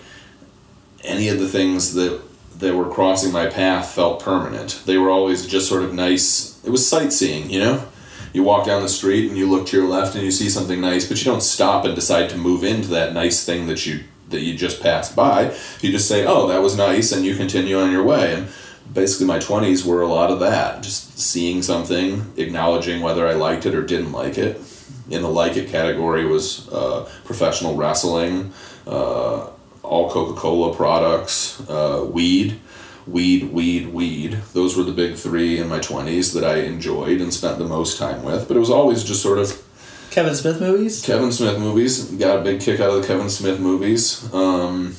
E: any of the things that that were crossing my path felt permanent. They were always just sort of nice. It was sightseeing, you know you walk down the street and you look to your left and you see something nice, but you don't stop and decide to move into that nice thing that you that you just passed by. You just say, "Oh, that was nice," and you continue on your way. And basically, my twenties were a lot of that, just seeing something, acknowledging whether I liked it or didn't like it. In the like it category was uh, professional wrestling, uh, all Coca Cola products, uh, weed weed, weed, weed. Those were the big three in my 20s that I enjoyed and spent the most time with. But it was always just sort of
A: Kevin Smith movies?
E: Kevin Smith movies. Got a big kick out of the Kevin Smith movies. Um,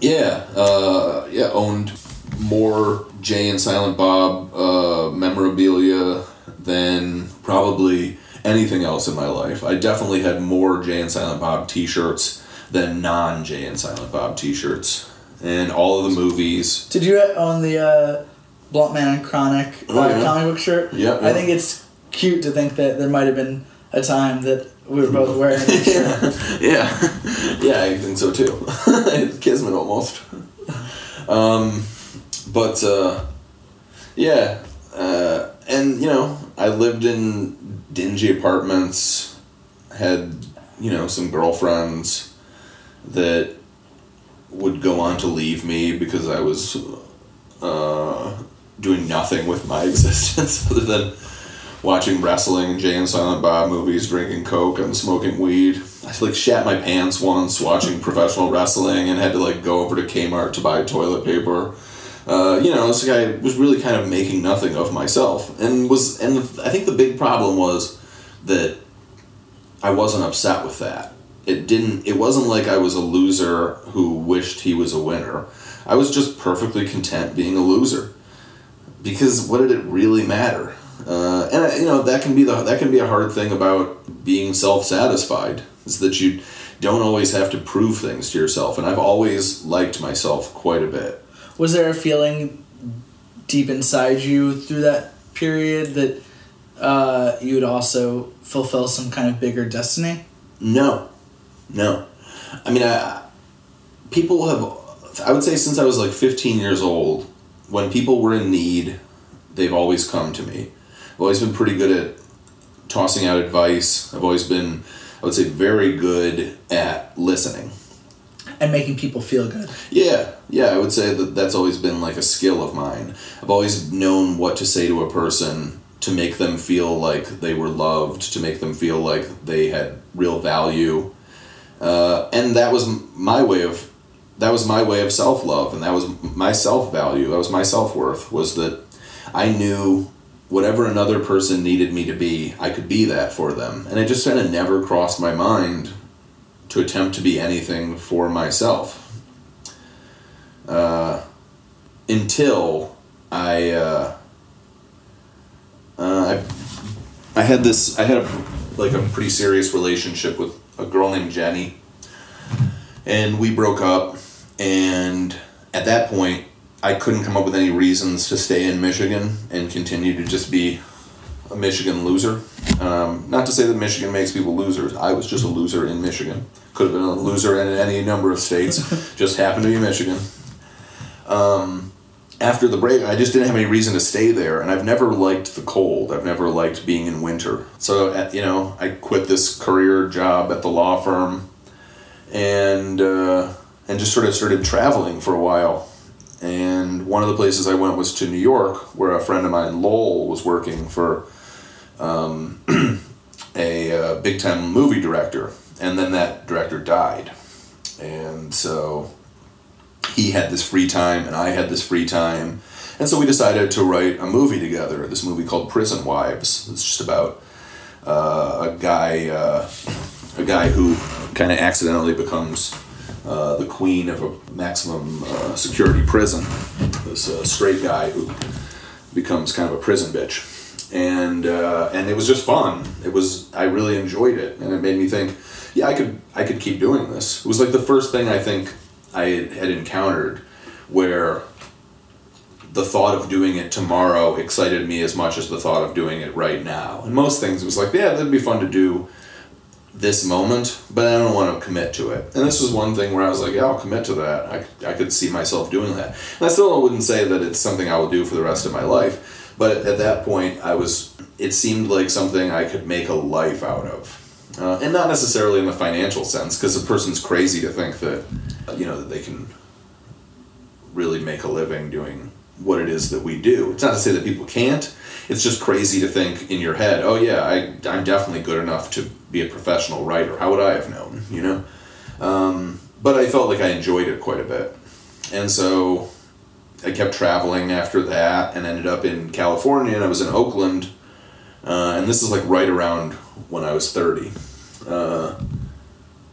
E: yeah, uh, yeah, owned more Jay and Silent Bob uh, memorabilia than probably anything else in my life. I definitely had more Jay and Silent Bob t shirts than non Jay and Silent Bob t shirts and all of the movies.
A: Did you own the uh, Blunt Man and Chronic uh,
E: Oh, yeah.
A: comic book shirt?
E: Yeah,
A: I think it's cute to think that there might have been a time that we were both wearing this shirt.
E: yeah, yeah, I think so too. it's Kismet almost. Um, but uh, yeah, uh, and you know, I lived in dingy apartments, had you know some girlfriends that would go on to leave me because I was uh, doing nothing with my existence other than watching wrestling, Jay and Silent Bob movies, drinking coke, and smoking weed. I like shat my pants once watching professional wrestling and had to like go over to Kmart to buy toilet paper. Uh, you know, this guy was really kind of making nothing of myself, and was and I think the big problem was that I wasn't upset with that. It didn't. It wasn't like I was a loser who wished he was a winner. I was just perfectly content being a loser because what did it really matter? Uh, and you know that can be the that can be a hard thing about being self satisfied is that you don't always have to prove things to yourself. And I've always liked myself quite a bit.
A: Was there a feeling deep inside you through that period that uh, you would also fulfill some kind of bigger destiny?
E: No, no. I mean, I, people have. I would say since I was like 15 years old, when people were in need, they've always come to me. I've always been pretty good at tossing out advice. I've always been, I would say, very good at listening.
A: And making people feel good.
E: Yeah, yeah, I would say that that's always been like a skill of mine. I've always known what to say to a person to make them feel like they were loved, to make them feel like they had real value. Uh, and that was my way of that was my way of self-love and that was my self-value that was my self-worth was that i knew whatever another person needed me to be i could be that for them. And it just kind of never crossed my mind to attempt to be anything for myself. Uh, until I, uh, uh, I I had this I had a like a pretty serious relationship with a girl named Jenny, and we broke up. And at that point, I couldn't come up with any reasons to stay in Michigan and continue to just be a Michigan loser. Um, not to say that Michigan makes people losers. I was just a loser in Michigan. Could have been a loser in any number of states. just happened to be Michigan. Um, after the break, I just didn't have any reason to stay there, and I've never liked the cold. I've never liked being in winter. So, you know, I quit this career job at the law firm, and uh, and just sort of started traveling for a while. And one of the places I went was to New York, where a friend of mine, Lowell, was working for um, a uh, big time movie director. And then that director died. And so he had this free time, and I had this free time. And so we decided to write a movie together, this movie called Prison Wives. It's just about uh, a guy, uh, a guy who kind of accidentally becomes uh, the queen of a maximum uh, security prison. This uh, straight guy who becomes kind of a prison bitch, and uh, and it was just fun. It was I really enjoyed it, and it made me think, yeah, I could I could keep doing this. It was like the first thing I think I had encountered where the thought of doing it tomorrow excited me as much as the thought of doing it right now. And most things it was like, yeah, that'd be fun to do this moment, but I don't want to commit to it. And this was one thing where I was like, yeah, I'll commit to that. I, I could see myself doing that. And I still wouldn't say that it's something I will do for the rest of my life, but at that point, I was, it seemed like something I could make a life out of. Uh, and not necessarily in the financial sense, because a person's crazy to think that, you know, that they can really make a living doing what it is that we do. It's not to say that people can't. It's just crazy to think in your head, oh yeah, I, I'm definitely good enough to be a professional writer. How would I have known, you know? Um, but I felt like I enjoyed it quite a bit. And so I kept traveling after that and ended up in California and I was in Oakland. Uh, and this is like right around when I was 30. Uh,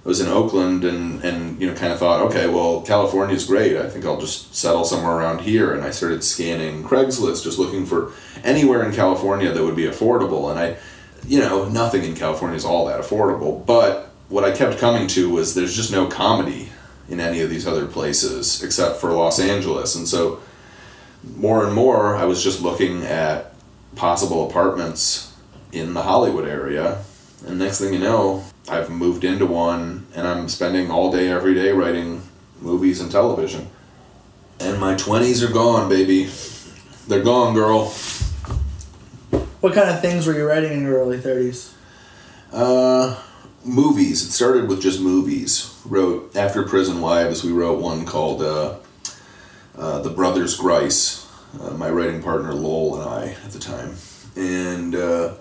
E: I was in Oakland and, and you know kind of thought, okay, well California's great. I think I'll just settle somewhere around here. And I started scanning Craigslist, just looking for anywhere in California that would be affordable. And I, you know, nothing in California is all that affordable. But what I kept coming to was there's just no comedy in any of these other places except for Los Angeles. And so more and more, I was just looking at possible apartments in the Hollywood area. And next thing you know, I've moved into one and I'm spending all day every day writing movies and television. And my 20s are gone, baby. They're gone, girl.
A: What kind of things were you writing in your early 30s?
E: Uh, movies. It started with just movies. Wrote after Prison Wives. We wrote one called uh, uh, The Brothers Grice. Uh, my writing partner Lowell and I at the time, and uh,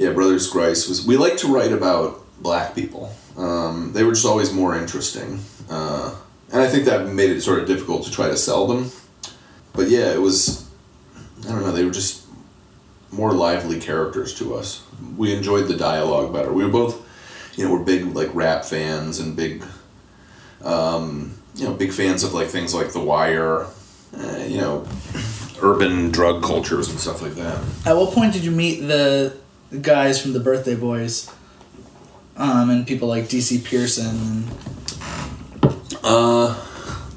E: yeah, Brothers Grice was. We like to write about black people. Um, they were just always more interesting, uh, and I think that made it sort of difficult to try to sell them. But yeah, it was. I don't know. They were just more lively characters to us. We enjoyed the dialogue better. We were both, you know, we're big like rap fans and big, um, you know, big fans of like things like The Wire, uh, you know, urban drug cultures and stuff like that.
A: At what point did you meet the guys from the Birthday Boys? Um, and people like DC Pierson.
E: Uh,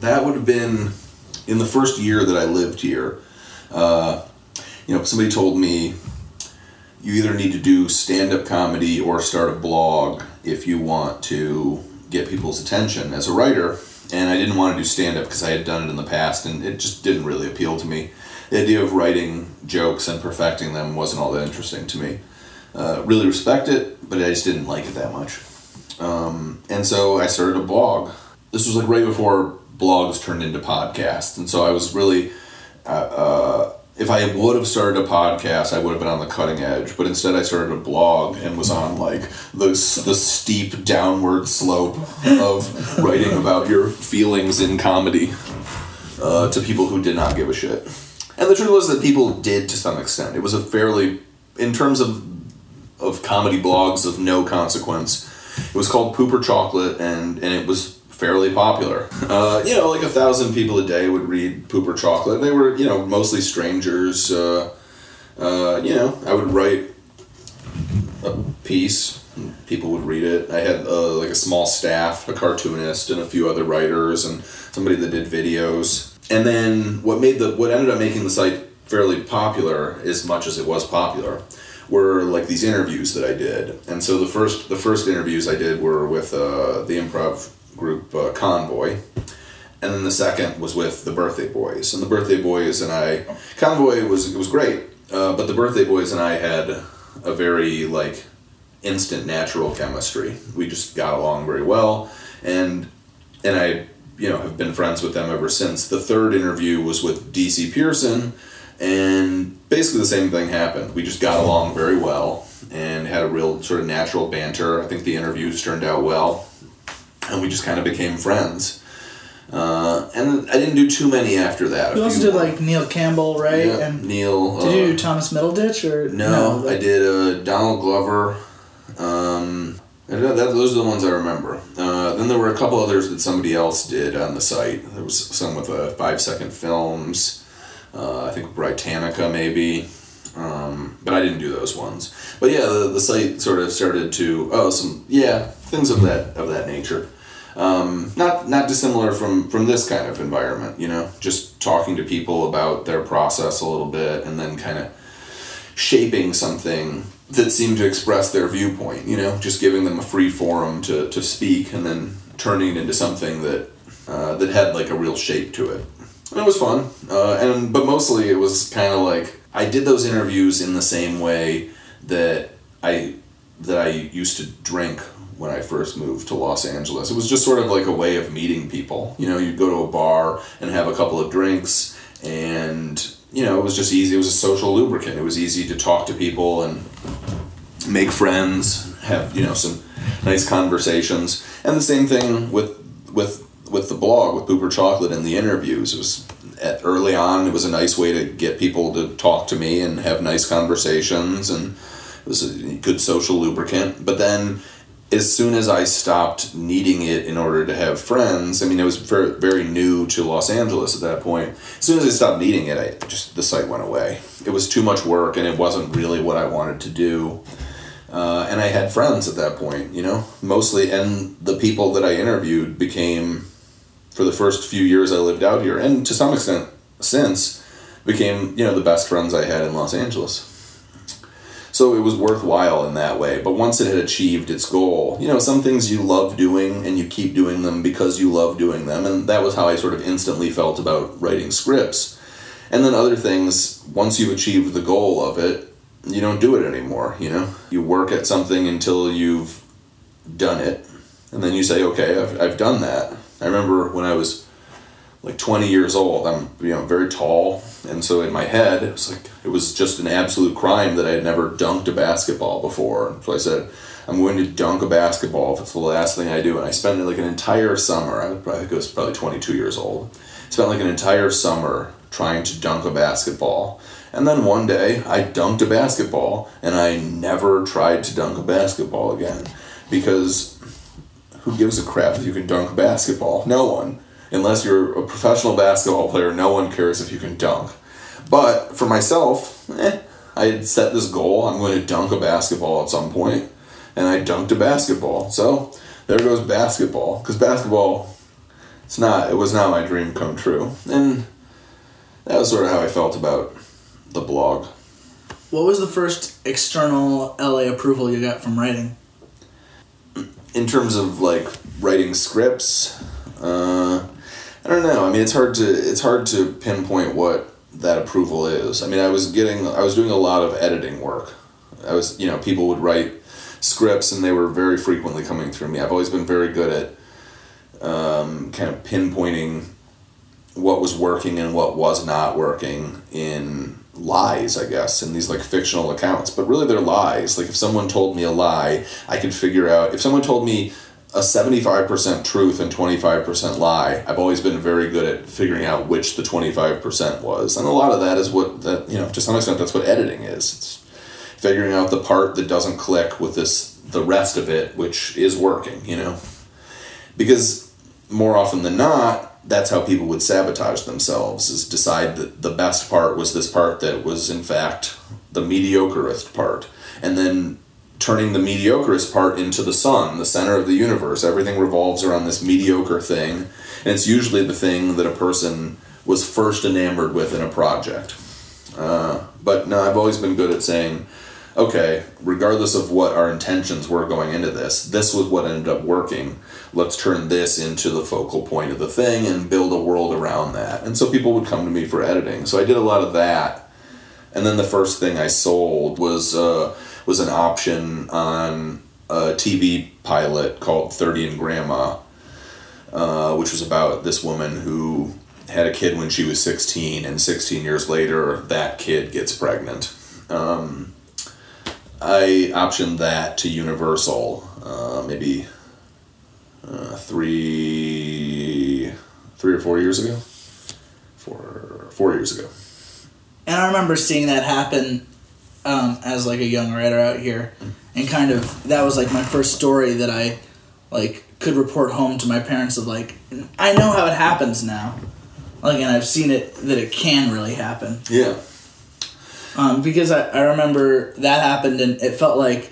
E: that would have been in the first year that I lived here, uh, you know, somebody told me you either need to do stand-up comedy or start a blog if you want to get people's attention as a writer. And I didn't want to do stand-up because I had done it in the past, and it just didn't really appeal to me. The idea of writing jokes and perfecting them wasn't all that interesting to me. Uh, really respect it, but I just didn't like it that much. Um, and so I started a blog. This was like right before blogs turned into podcasts, and so I was really, uh, uh, if I would have started a podcast, I would have been on the cutting edge. But instead, I started a blog and was on like the the steep downward slope of writing about your feelings in comedy uh, to people who did not give a shit. And the truth was that people did to some extent. It was a fairly, in terms of of comedy blogs of no consequence. It was called Pooper Chocolate, and and it was fairly popular. Uh, you know, like a thousand people a day would read Pooper Chocolate. They were you know mostly strangers. Uh, uh, you know, I would write a piece. People would read it. I had uh, like a small staff, a cartoonist, and a few other writers, and somebody that did videos. And then what made the what ended up making the site fairly popular, as much as it was popular, were like these interviews that I did. And so the first the first interviews I did were with uh, the improv group uh, Convoy, and then the second was with the Birthday Boys. And the Birthday Boys and I, Convoy was it was great, uh, but the Birthday Boys and I had a very like instant natural chemistry. We just got along very well, and and I you know have been friends with them ever since. The third interview was with DC Pierson, and basically the same thing happened. We just got along very well and had a real sort of natural banter. I think the interviews turned out well, and we just kind of became friends. Uh, and I didn't do too many after that.
A: You also did like Neil Campbell, right?
E: yeah,
A: And
E: Neil.
A: did you
E: uh,
A: do Thomas Middleditch or
E: no,
A: like-
E: I did uh, Donald Glover. Um, I don't know, that, those are the ones I remember. Uh, then there were a couple others that somebody else did on the site. There was some with uh, five second films. Uh, I think Britannica maybe. Um, but I didn't do those ones. But yeah, the, the site sort of started to oh some yeah things of that of that nature. Um, not not dissimilar from from this kind of environment, you know, just talking to people about their process a little bit, and then kind of shaping something that seemed to express their viewpoint, you know, just giving them a free forum to, to speak and then turning it into something that uh, that had like a real shape to it. And it was fun. Uh, and but mostly it was kind of like I did those interviews in the same way that I that I used to drink when I first moved to Los Angeles. It was just sort of like a way of meeting people. You know, you'd go to a bar and have a couple of drinks and you know, it was just easy. It was a social lubricant. It was easy to talk to people and make friends, have, you know, some nice conversations. And the same thing with with with the blog with Pooper Chocolate and the interviews. It was early on. It was a nice way to get people to talk to me and have nice conversations, and it was a good social lubricant. But then, as soon as I stopped needing it in order to have friends, I mean, it was very, very new to Los Angeles at that point. As soon as I stopped needing it, I just the site went away. It was too much work, and it wasn't really what I wanted to do. Uh, and I had friends at that point, you know, mostly, and the people that I interviewed became, for the first few years I lived out here, and to some extent since, became, you know, the best friends I had in Los Angeles. So it was worthwhile in that way. But once it had achieved its goal, you know, some things you love doing and you keep doing them because you love doing them. And that was how I sort of instantly felt about writing scripts. And then other things, once you've achieved the goal of it, you don't do it anymore, you know? You work at something until you've done it. And then you say, okay, I've, I've done that. I remember when I was like 20 years old. I'm you know very tall, and so in my head it was like it was just an absolute crime that I had never dunked a basketball before. So I said, I'm going to dunk a basketball if it's the last thing I do. And I spent like an entire summer. I probably I was probably 22 years old. Spent like an entire summer trying to dunk a basketball. And then one day I dunked a basketball, and I never tried to dunk a basketball again because who gives a crap if you can dunk basketball? No one unless you're a professional basketball player, no one cares if you can dunk. But for myself, eh, I had set this goal. I'm going to dunk a basketball at some point, and I dunked a basketball. So there goes basketball. Because basketball, it's not. It was not my dream come true. And that was sort of how I felt about the blog.
A: What was the first external LA approval you got from writing?
E: In terms of like writing scripts uh, i don't know. I mean it's hard to it's hard to pinpoint what that approval is. I mean i was getting i was doing a lot of editing work. I was you know people would write scripts and they were very frequently coming through me. I've always been very good at um, kind of pinpointing what was working and what was not working in lies, I guess, in these like fictional accounts. But really, they're lies. Like if someone told me a lie, I could figure out. If someone told me a 75% truth and 25% lie, I've always been very good at figuring out which the 25% was. And a lot of that is what that, you know, to some extent that's what editing is. It's figuring out the part that doesn't click with this the rest of it which is working, you know. Because more often than not, that's how people would sabotage themselves is decide that the best part was this part that was in fact the mediocrest part. And then turning the mediocrest part into the sun the center of the universe. Everything revolves around this mediocre thing. And it's usually the thing that a person was first enamored with in a project. Uh, but no i've always been good at saying okay, regardless of what our intentions were going into this, this was what ended up working. Let's turn this into the focal point of the thing and build a world around that. And so people would come to me for editing. So I did a lot of that. And then the first thing I sold was uh, was an option on a TV pilot called 30 and Grandma, uh, which was about this woman who had a kid when she was 16, and 16 years later, that kid gets pregnant. Um, I optioned that to Universal uh, maybe uh, three, three or four years ago. Four, four years ago.
A: And I remember seeing that happen um, as like a young writer out here, and kind of that was like my first story that I like could report home to my parents of like I know how it happens now, like and I've seen it that it can really happen.
E: Yeah.
A: Um, because I, I remember that happened and it felt like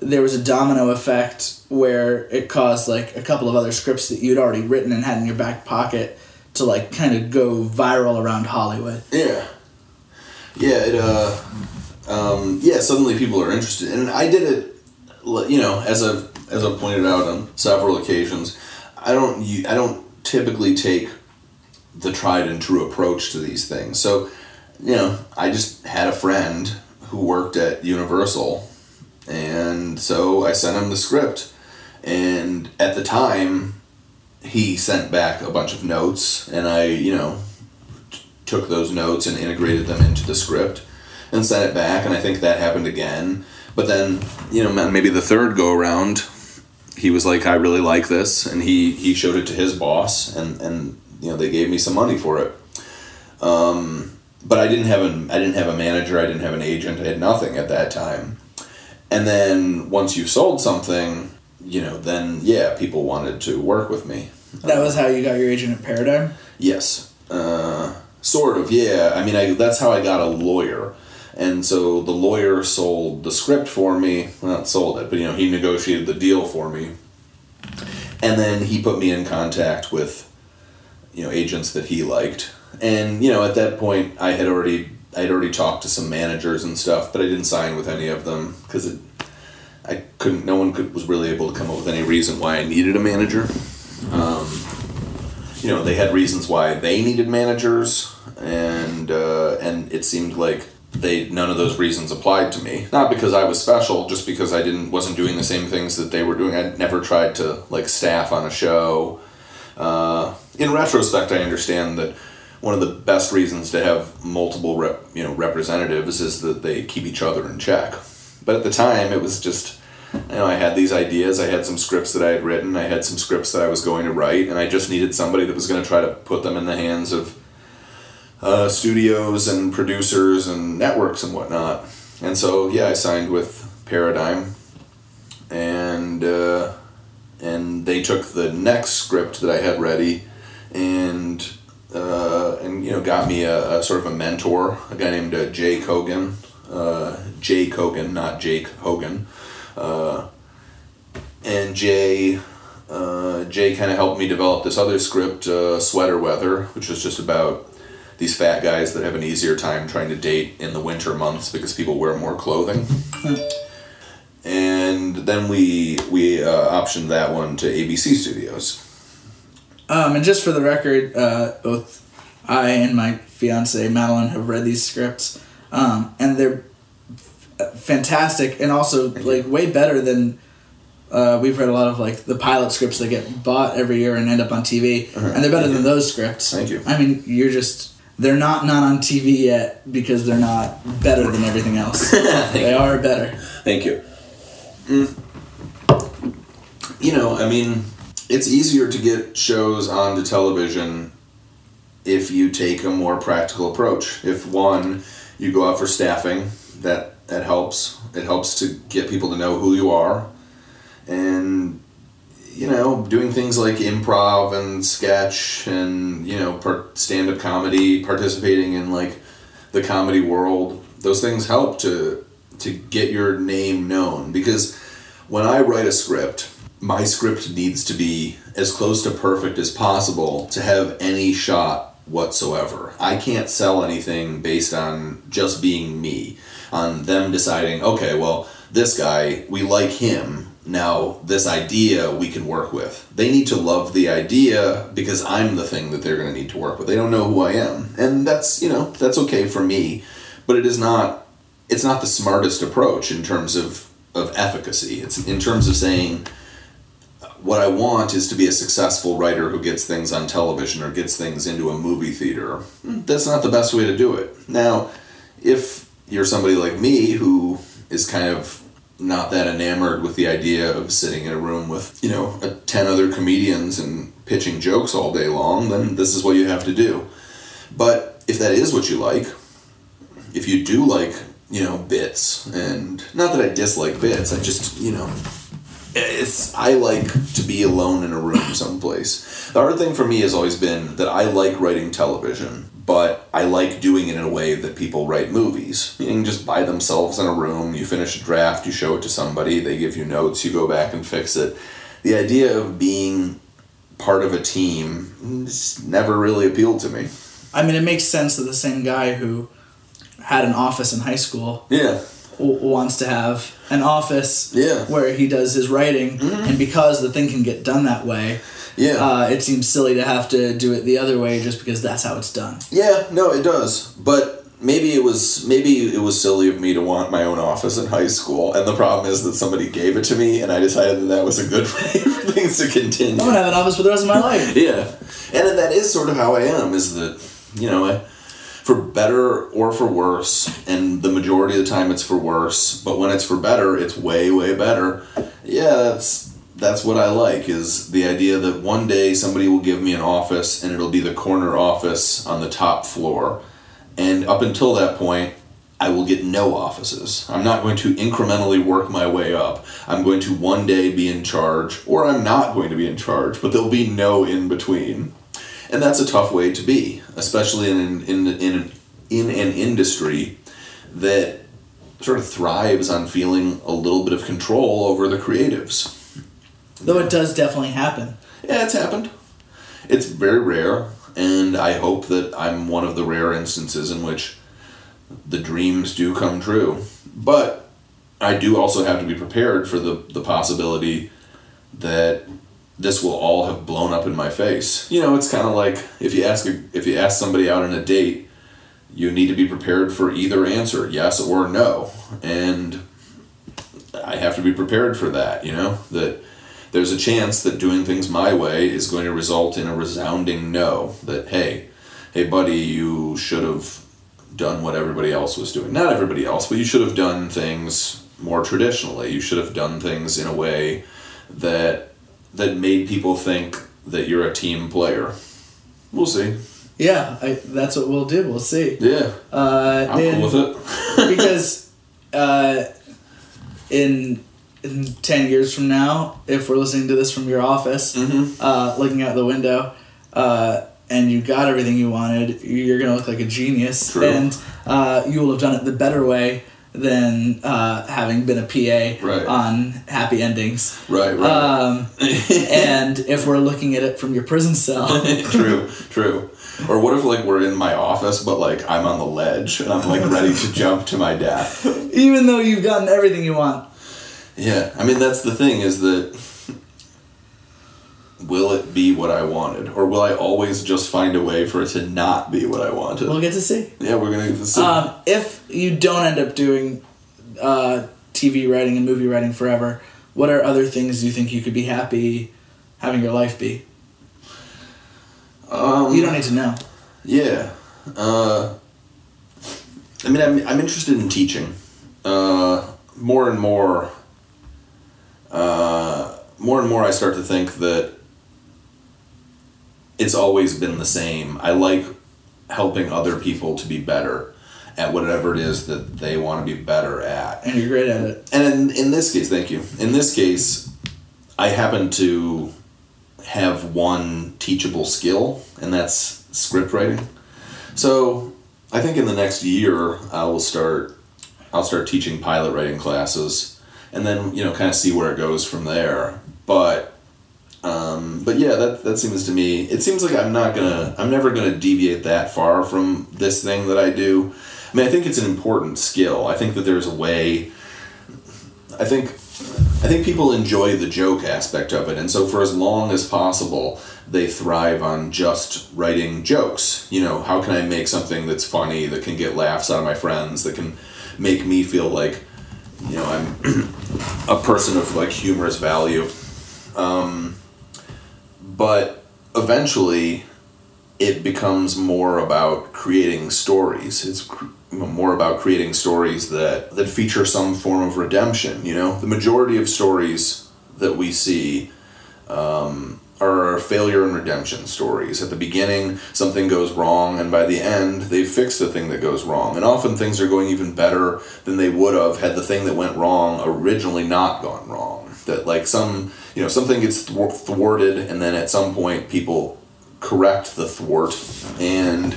A: there was a domino effect where it caused like a couple of other scripts that you'd already written and had in your back pocket to like kind of go viral around Hollywood.
E: Yeah. Yeah, it uh um yeah, suddenly people are interested. And I did it you know, as I've as I've pointed out on several occasions, I don't I don't typically take the tried and true approach to these things. So, you know, I just had a friend who worked at Universal and so I sent him the script. And at the time, he sent back a bunch of notes, and I, you know, t- took those notes and integrated them into the script and sent it back. And I think that happened again. But then, you know, maybe the third go around, he was like, "I really like this," and he he showed it to his boss, and and you know they gave me some money for it. Um, but I didn't have an I didn't have a manager, I didn't have an agent, I had nothing at that time. And then once you sold something, you know, then yeah, people wanted to work with me.
A: That was how you got your agent at Paradigm.
E: Yes, uh, sort of. Yeah, I mean, I that's how I got a lawyer, and so the lawyer sold the script for me. Well, not sold it, but you know, he negotiated the deal for me, and then he put me in contact with, you know, agents that he liked, and you know, at that point, I had already I had already talked to some managers and stuff, but I didn't sign with any of them because it. I couldn't. No one could was really able to come up with any reason why I needed a manager. Um, you know, they had reasons why they needed managers, and uh, and it seemed like they none of those reasons applied to me. Not because I was special, just because I didn't wasn't doing the same things that they were doing. I'd never tried to like staff on a show. Uh, in retrospect, I understand that one of the best reasons to have multiple rep, you know representatives is that they keep each other in check. But at the time, it was just you know I had these ideas, I had some scripts that I had written, I had some scripts that I was going to write, and I just needed somebody that was going to try to put them in the hands of uh, studios and producers and networks and whatnot. And so yeah, I signed with Paradigm, and uh, and they took the next script that I had ready, and uh, and you know got me a, a sort of a mentor, a guy named uh, Jay Kogan, uh, Jay Kogan, not Jake Hogan, uh, and Jay. Uh, Jay kind of helped me develop this other script, uh, Sweater Weather, which was just about these fat guys that have an easier time trying to date in the winter months because people wear more clothing. and then we we uh, optioned that one to ABC Studios.
A: Um, and just for the record, uh, both I and my fiance Madeline have read these scripts, um, and they're f- fantastic, and also like way better than uh, we've read a lot of like the pilot scripts that get bought every year and end up on TV, and they're better than those scripts.
E: Uh-huh. Thank you.
A: I mean, you're just they're not not on TV yet because they're not better than everything else. they are better.
E: Thank you. Mm. You know, I mean, it's easier to get shows onto television if you take a more practical approach. If one, you go out for staffing, that that helps. It helps to get people to know who you are, and you know, doing things like improv and sketch and you know, per- stand-up comedy, participating in like the comedy world. Those things help to to get your name known because when I write a script, my script needs to be as close to perfect as possible to have any shot whatsoever. I can't sell anything based on just being me, on them deciding, okay, well, this guy, we like him. Now, this idea we can work with. They need to love the idea because I'm the thing that they're going to need to work with. They don't know who I am. And that's, you know, that's okay for me, but it is not it's not the smartest approach in terms of, of efficacy. It's in terms of saying what I want is to be a successful writer who gets things on television or gets things into a movie theater. Hmm, that's not the best way to do it. Now, if you're somebody like me who is kind of not that enamored with the idea of sitting in a room with, you know, a 10 other comedians and pitching jokes all day long, then this is what you have to do. But if that is what you like, if you do like you know bits and not that i dislike bits i just you know it's i like to be alone in a room someplace. The hard thing for me has always been that i like writing television but i like doing it in a way that people write movies. Meaning just by themselves in a room you finish a draft you show it to somebody they give you notes you go back and fix it. The idea of being part of a team just never really appealed to me.
A: I mean, it makes sense that the same guy who had an office in high school
E: yeah.
A: w- wants to have an office
E: Yeah.
A: where he does his writing, and because the thing can get done that way,
E: yeah
A: uh, it seems silly to have to do it the other way just because that's how it's done.
E: Yeah, no, it does. But maybe it was maybe it was silly of me to want my own office in high school, and the problem is that somebody gave it to me, and I decided that that was a good way for things to continue.
A: I'm gonna have an office for the rest of my life.
E: Yeah, and then that is sort of how I am. Is that you know, I, for better or for worse, and the majority of the time it's for worse. But when it's for better, it's way way better. Yeah, that's that's what I like. Is the idea that one day somebody will give me an office, and it'll be the corner office on the top floor, and up until that point. I will get no offices. I'm not going to incrementally work my way up. I'm going to one day be in charge, or I'm not going to be in charge, but there'll be no in between and that's a tough way to be, especially in in in in, in an industry that sort of thrives on feeling a little bit of control over the creatives.
A: Though it does definitely happen.
E: Yeah, it's happened. It's very rare, and I hope that I'm one of the rare instances in which the dreams do come true. But I do also have to be prepared for the, the possibility that this will all have blown up in my face. You know, it's kind of like if you ask if you ask somebody out on a date, you need to be prepared for either answer, yes or no. And I have to be prepared for that, you know, that there's a chance that doing things my way is going to result in a resounding no. That, hey, hey, buddy, you should have done what everybody else was doing. Not everybody else, but you should have done things more traditionally. You should have done things in a way that that made people think that you're a team player. We'll see.
A: Yeah, I, that's what we'll do. We'll see.
E: Yeah,
A: Uh,
E: I'm
A: and-
E: cool with it.
A: because uh, in in ten years from now, if we're listening to this from your office,
E: Mm-hmm.
A: uh, looking out the window, uh, and you got everything you wanted, you're gonna look like a genius,
E: True.
A: and uh, you will have done it the better way than uh, having been a PA
E: Right.
A: on Happy Endings.
E: Right, right.
A: Um, and if we're looking at it from your prison cell,
E: true, true. Or what if like we're in my office, but like I'm on the ledge and I'm like ready to jump to my death?
A: Even though you've gotten everything you want.
E: Yeah, I mean that's the thing is that will it be what I wanted, or will I always just find a way for it to not be what I wanted?
A: We'll get to see.
E: yeah, we're gonna get to see.
A: Um, if you don't end up doing uh, TV writing and movie writing forever, what are other things you think you could be happy having your life be?
E: um,
A: You don't need to know.
E: Yeah. Uh, I mean, I'm, I'm interested in teaching. Uh, more and more, uh, more and more, I start to think that it's always been the same. I like helping other people to be better at whatever it is that they want to be better at.
A: And you're great at it.
E: And in, in this case, thank you. In this case, I happen to have one teachable skill, and that's script writing. So I think in the next year, I will start. I'll start teaching pilot writing classes, and then you know, kind of see where it goes from there. But, um, but yeah, that that seems to me. It seems like I'm not gonna. I'm never gonna deviate that far from this thing that I do. I mean, I think it's an important skill. I think that there's a way. I think I think people enjoy the joke aspect of it, and so for as long as possible, they thrive on just writing jokes. You know, how can I make something that's funny that can get laughs out of my friends, that can make me feel like, you know, I'm a person of like humorous value. Um, but eventually, it becomes more about creating stories. It's cr- more about creating stories that that feature some form of redemption. You know, the majority of stories that we see um, are failure and redemption stories. At the beginning, something goes wrong, and by the end, they fix the thing that goes wrong. And often, things are going even better than they would have had the thing that went wrong originally not gone wrong. That like some you know something gets thwar- thwarted, and then at some point, people correct the thwart and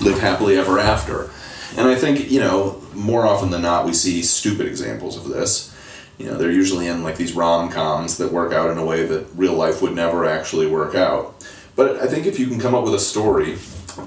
E: live happily ever after. And I think, you know, more often than not, we see stupid examples of this. You know, they're usually in like these rom coms that work out in a way that real life would never actually work out. But I think if you can come up with a story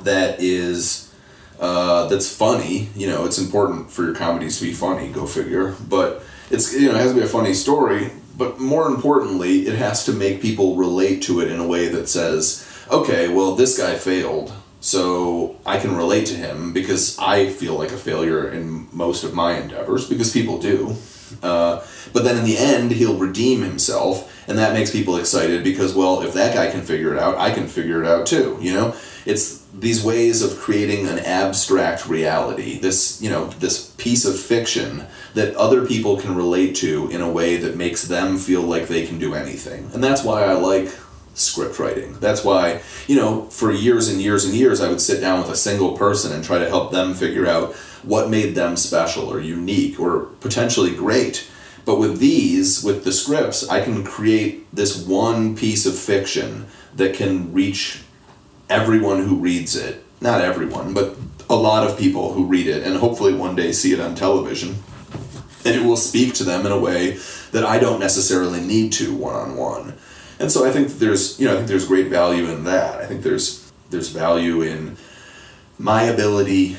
E: that is uh, that's funny, you know, it's important for your comedies to be funny. Go figure. But it's you know it has to be a funny story. But more importantly, it has to make people relate to it in a way that says, okay, well, this guy failed, so I can relate to him because I feel like a failure in most of my endeavors because people do. Uh, but then in the end, he'll redeem himself, and that makes people excited because, well, if that guy can figure it out, I can figure it out too. You know, it's these ways of creating an abstract reality. This, you know, this piece of fiction that other people can relate to in a way that makes them feel like they can do anything, and that's why I like script writing. That's why, you know, for years and years and years, I would sit down with a single person and try to help them figure out what made them special or unique or potentially great. But with these, with the scripts, I can create this one piece of fiction that can reach everyone who reads it. Not everyone, but a lot of people who read it and hopefully one day see it on television. And it will speak to them in a way that I don't necessarily need to one on one. And so I think there's you know I think there's great value in that. I think there's there's value in my ability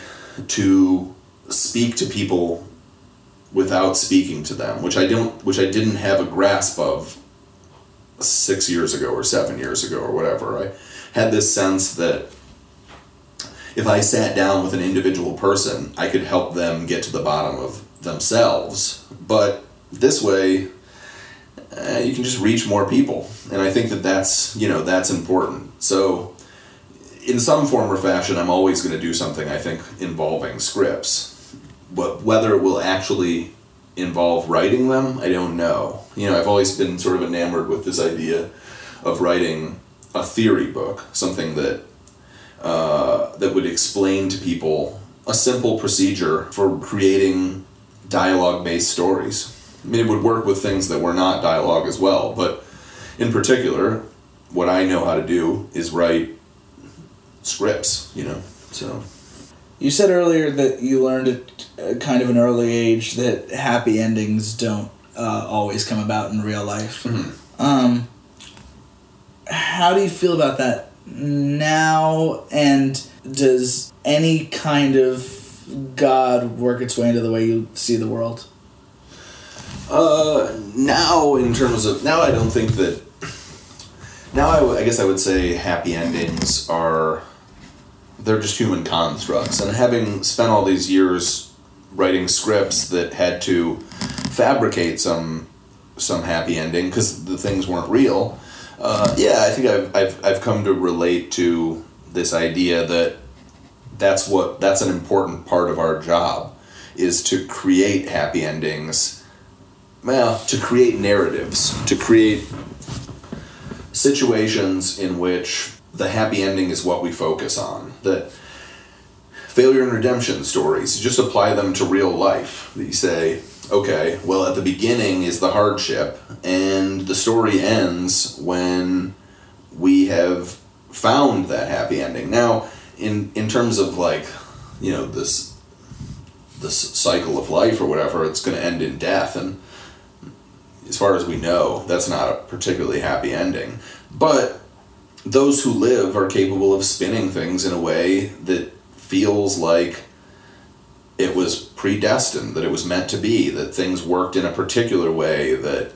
E: to speak to people without speaking to them, which I don't which I didn't have a grasp of six years ago or seven years ago or whatever. I had this sense that if I sat down with an individual person, I could help them get to the bottom of themselves. But this way, uh, you can just reach more people, and I think that that's you know that's important. So, in some form or fashion, I'm always going to do something I think involving scripts. But whether it will actually involve writing them, I don't know. You know, I've always been sort of enamored with this idea of writing a theory book, something that uh, that would explain to people a simple procedure for creating dialogue-based stories. I mean, it would work with things that were not dialogue as well, but in particular, what I know how to do is write scripts. You know, so
A: You said earlier that you learned at uh, kind of an early age that happy endings don't uh, always come about in real life. Um, how do you feel about that now? And does any kind of God work its way into the way you see the world?
E: Uh, now in terms of now, I don't think that. Now, I, w- I guess I would say happy endings are. They're just human constructs, and having spent all these years writing scripts that had to fabricate some some happy ending because the things weren't real. Uh, yeah, I think I've, I've I've come to relate to this idea that that's what that's an important part of our job is to create happy endings well, to create narratives, to create situations in which the happy ending is what we focus on. That failure and redemption stories, just apply them to real life. You say, okay, well, at the beginning is the hardship, and the story ends when we have found that happy ending. Now, in in terms of like, you know, this this cycle of life or whatever, it's going to end in death, and as far as we know, that's not a particularly happy ending. But those who live are capable of spinning things in a way that feels like it was predestined, that it was meant to be, that things worked in a particular way, that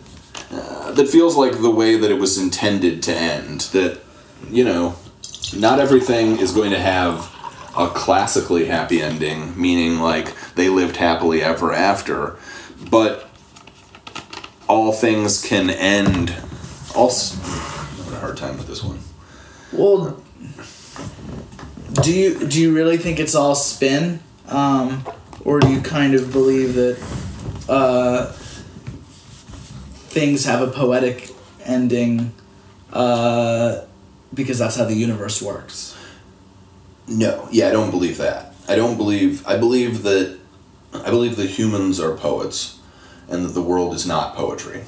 E: that feels like the way that it was intended to end. That you know, not everything is going to have a classically happy ending, meaning like they lived happily ever after, but all things can end. Also, I'm having a hard time with this one.
A: Well, do you do you really think it's all spin, um, or do you kind of believe that uh, things have a poetic ending uh, because that's how the universe works?
E: No, yeah, I don't believe that. I don't believe. I believe that. I believe that humans are poets, and that the world is not poetry.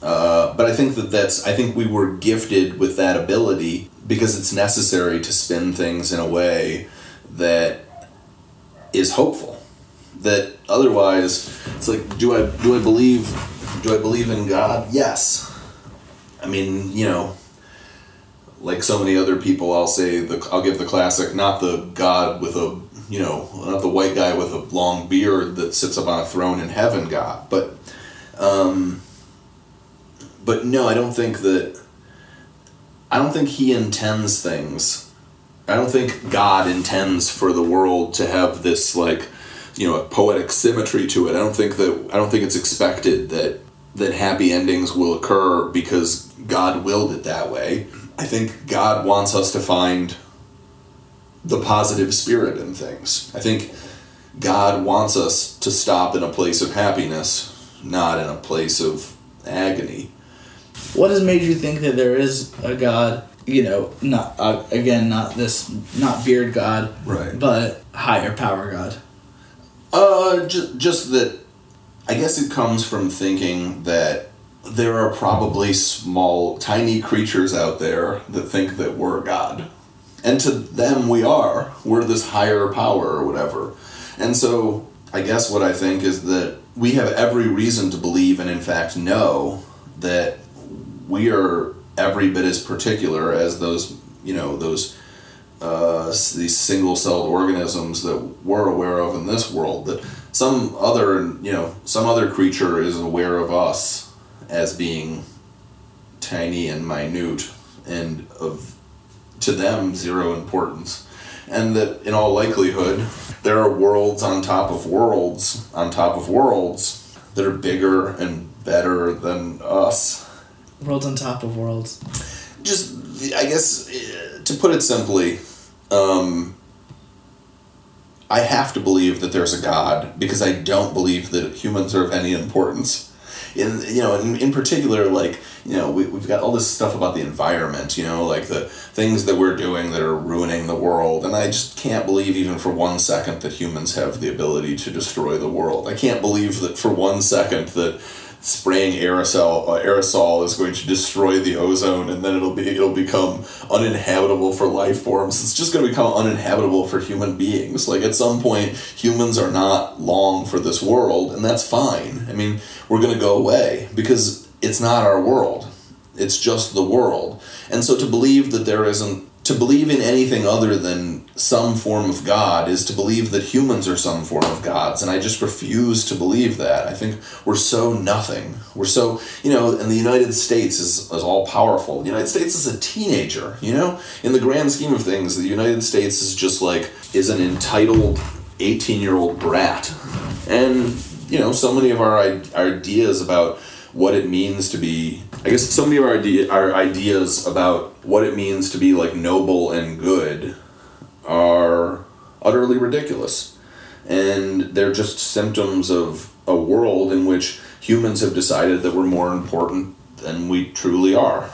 E: Uh, but I think that that's. I think we were gifted with that ability because it's necessary to spin things in a way that is hopeful. That otherwise, it's like, do I do I believe do I believe in God? Yes. I mean, you know, like so many other people, I'll say the I'll give the classic, not the God with a you know, not the white guy with a long beard that sits up on a throne in heaven, God, but um, but no, I don't think that. I don't think he intends things. I don't think God intends for the world to have this like, you know, a poetic symmetry to it. I don't think that. I don't think it's expected that that happy endings will occur because God willed it that way. I think God wants us to find the positive spirit in things. I think God wants us to stop in a place of happiness, not in a place of agony.
A: What has made you think that there is a God? You know, not uh, again, not this, not beard God,
E: Right.
A: but higher power God.
E: Uh, just, just that I guess it comes from thinking that there are probably small, tiny creatures out there that think that we're God. And to them, we are. We're this higher power or whatever. And so, I guess what I think is that we have every reason to believe and, in fact, know that we are every bit as particular as those, you know, those uh, these single-celled organisms that we're aware of in this world that some other you know some other creature is aware of us as being tiny and minute and of to them zero importance and that in all likelihood there are worlds on top of worlds on top of worlds that are bigger and better than us
A: Worlds on top of worlds.
E: just I guess to put it simply, um, I have to believe that there's a God because I don't believe that humans are of any importance. In you know, in, in particular, like you know, we we've got all this stuff about the environment. You know, like the things that we're doing that are ruining the world, and I just can't believe even for one second that humans have the ability to destroy the world. I can't believe that for one second that spraying aerosol uh, aerosol is going to destroy the ozone and then it'll be it'll become uninhabitable for life forms. It's just going to become uninhabitable for human beings. Like at some point humans are not long for this world and that's fine. I mean we're going to go away because it's not our world. It's just the world. And so to believe that there isn't to believe in anything other than some form of God is to believe that humans are some form of gods, and I just refuse to believe that. I think we're so nothing. We're so, you know, and the United States is, is all powerful. The United States is a teenager, you know? In the grand scheme of things, the United States is just like, is an entitled 18 year old brat. And, you know, so many of our, our ideas about what it means to be I guess so many of our idea, our ideas about what it means to be like noble and good are utterly ridiculous. And they're just symptoms of a world in which humans have decided that we're more important than we truly are.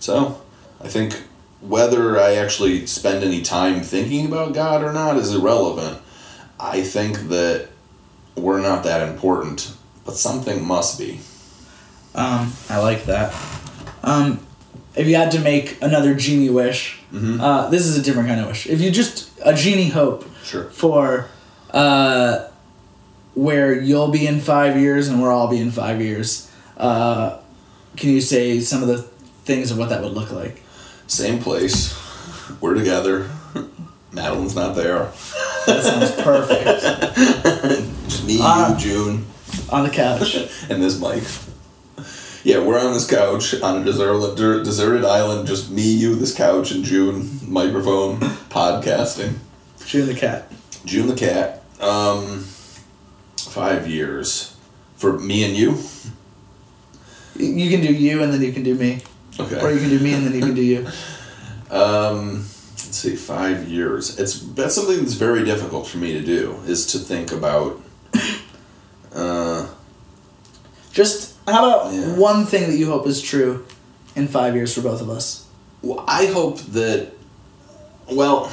E: So, I think whether I actually spend any time thinking about God or not is irrelevant. I think that we're not that important, but something must be.
A: Um, I like that. Um, if you had to make another genie wish, uh, this is a different kind of wish. If you just a genie hope
E: Sure.
A: for uh, where you'll be in five years and where I'll be in five years, uh, can you say some of the things of what that would look like?
E: Same place. We're together. Madeline's not there.
A: That sounds perfect.
E: Just me, you, June,
A: On the couch.
E: and this mic. Yeah, we're on this couch on a deserted, deserted island. Just me, you, this couch, and June, microphone, podcasting.
A: June the cat.
E: June the cat. Um, five years for me and you.
A: You can do you and then you can do me.
E: Okay.
A: Or you can do me and then you can do you.
E: Um, let's see, five years. It's that's something that's very difficult for me to do. Is to think about. Uh,
A: Just how about
E: Yeah.
A: one thing that you hope is true in five years for both of us?
E: well, I hope that. Well,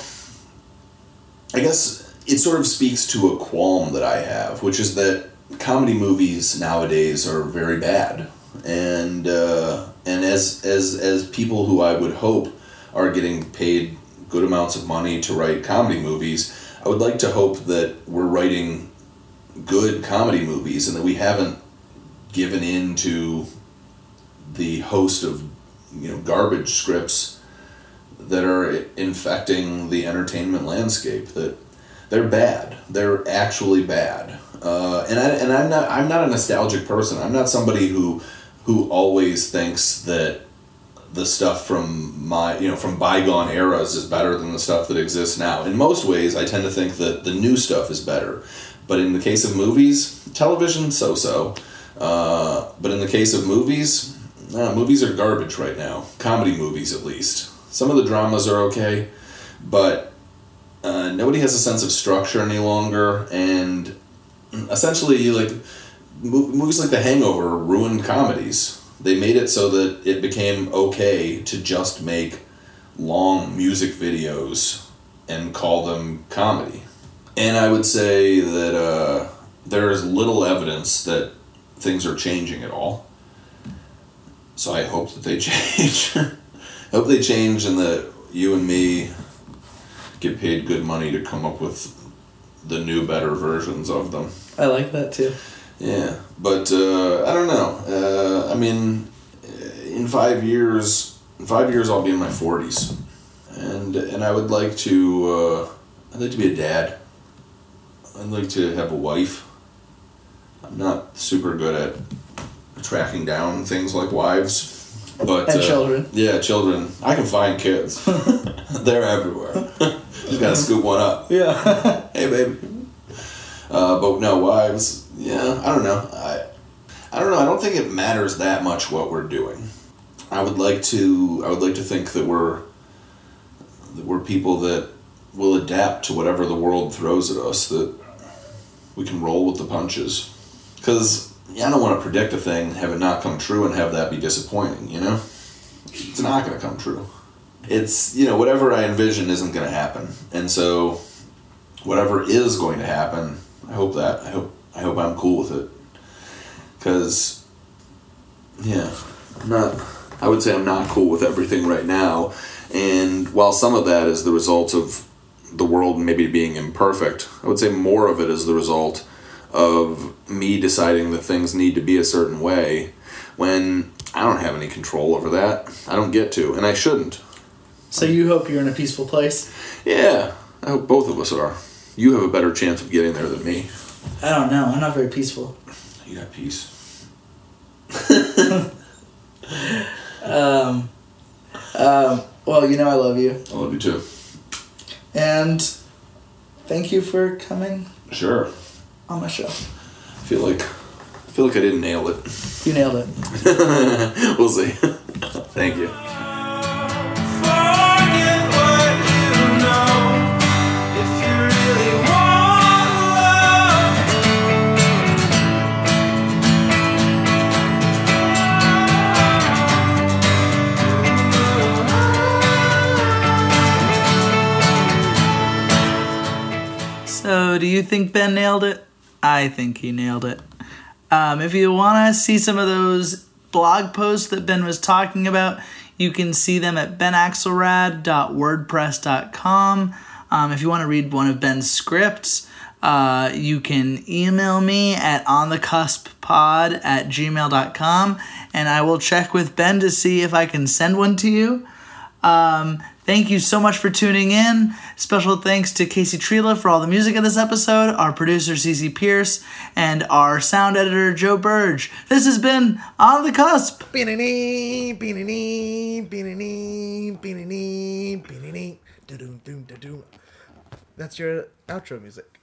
E: I guess it sort of speaks to a qualm that I have, which is that comedy movies nowadays are very bad, and uh, and as as as people who I would hope are getting paid good amounts of money to write comedy movies, I would like to hope that we're writing good comedy movies and that we haven't given in to the host of you know garbage scripts that are infecting the entertainment landscape that they're bad. They're actually bad. Uh, and, I, and I'm not I'm not a nostalgic person. I'm not somebody who who always thinks that the stuff from my you know from bygone eras is better than the stuff that exists now. In most ways I tend to think that the new stuff is better. But in the case of movies television so so uh, but in the case of movies movies are garbage right now. Comedy movies at least. Some of the dramas are okay but uh, nobody has a sense of structure any longer and essentially like movies like the hangover ruined comedies. They made it so that it became okay to just make long music videos and call them comedy. And i would say that uh, there is little evidence that things are changing at all so i hope that they change I hope they change and that you and me get paid good money to come up with the new, better versions of them.
A: I like that too.
E: Yeah, but uh, I don't know. Uh, I mean, in five years, in five years I'll be in my forties, and and I would like to. Uh, I'd like to be a dad. I'd like to have a wife. I'm not super good at tracking down things like wives, but
A: And
E: uh,
A: children.
E: Yeah, children. I can find kids. They're everywhere. Just gotta scoop one up
A: Yeah.
E: hey baby. Uh, but no wives. Yeah, I don't know. I, I don't know. I don't think it matters that much what we're doing. I would like to. I would like to think that we're that we're people that will adapt to whatever the world throws at us. That we can roll with the punches. Because I don't want to predict a thing, have it not come true, and have that be disappointing. You know, it's not going to come true. It's you know whatever I envision isn't going to happen, and so whatever is going to happen, I hope that I hope I hope I'm cool with it. Cause yeah, I'm not I would say I'm not cool with everything right now. And while some of that is the result of the world maybe being imperfect, I would say more of it is the result of me deciding that things need to be a certain way when I don't have any control over that. I don't get to, and I shouldn't.
A: So you hope you're in a peaceful place?
E: Yeah, I hope both of us are. You have a better chance of getting there than me.
A: I don't know. I'm not very peaceful.
E: You got peace.
A: Um, um, well, you know I love you.
E: I love you too.
A: And thank you for coming
E: Sure.
A: On my show.
E: I feel like I feel like I didn't nail it.
A: You nailed it.
E: we'll see. Thank you.
D: Forget what you know if you really want love.
A: So, do you think Ben nailed it? I think he nailed it. Um, if you want to see some of those blog posts that Ben was talking about, you can see them at benaxelrad.wordpress.com. Um, if you want to read one of Ben's scripts, uh, you can email me at onthecusppod at gmail.com and I will check with Ben to see if I can send one to you. Um, thank you so much for tuning in. Special thanks to Casey Trela for all the music of this episode, our producer Cece Pierce, and our sound editor Joe Burge. This has been On the Cusp.
F: Beanie, beanie, beanie, beanie, beanie. That's your outro music.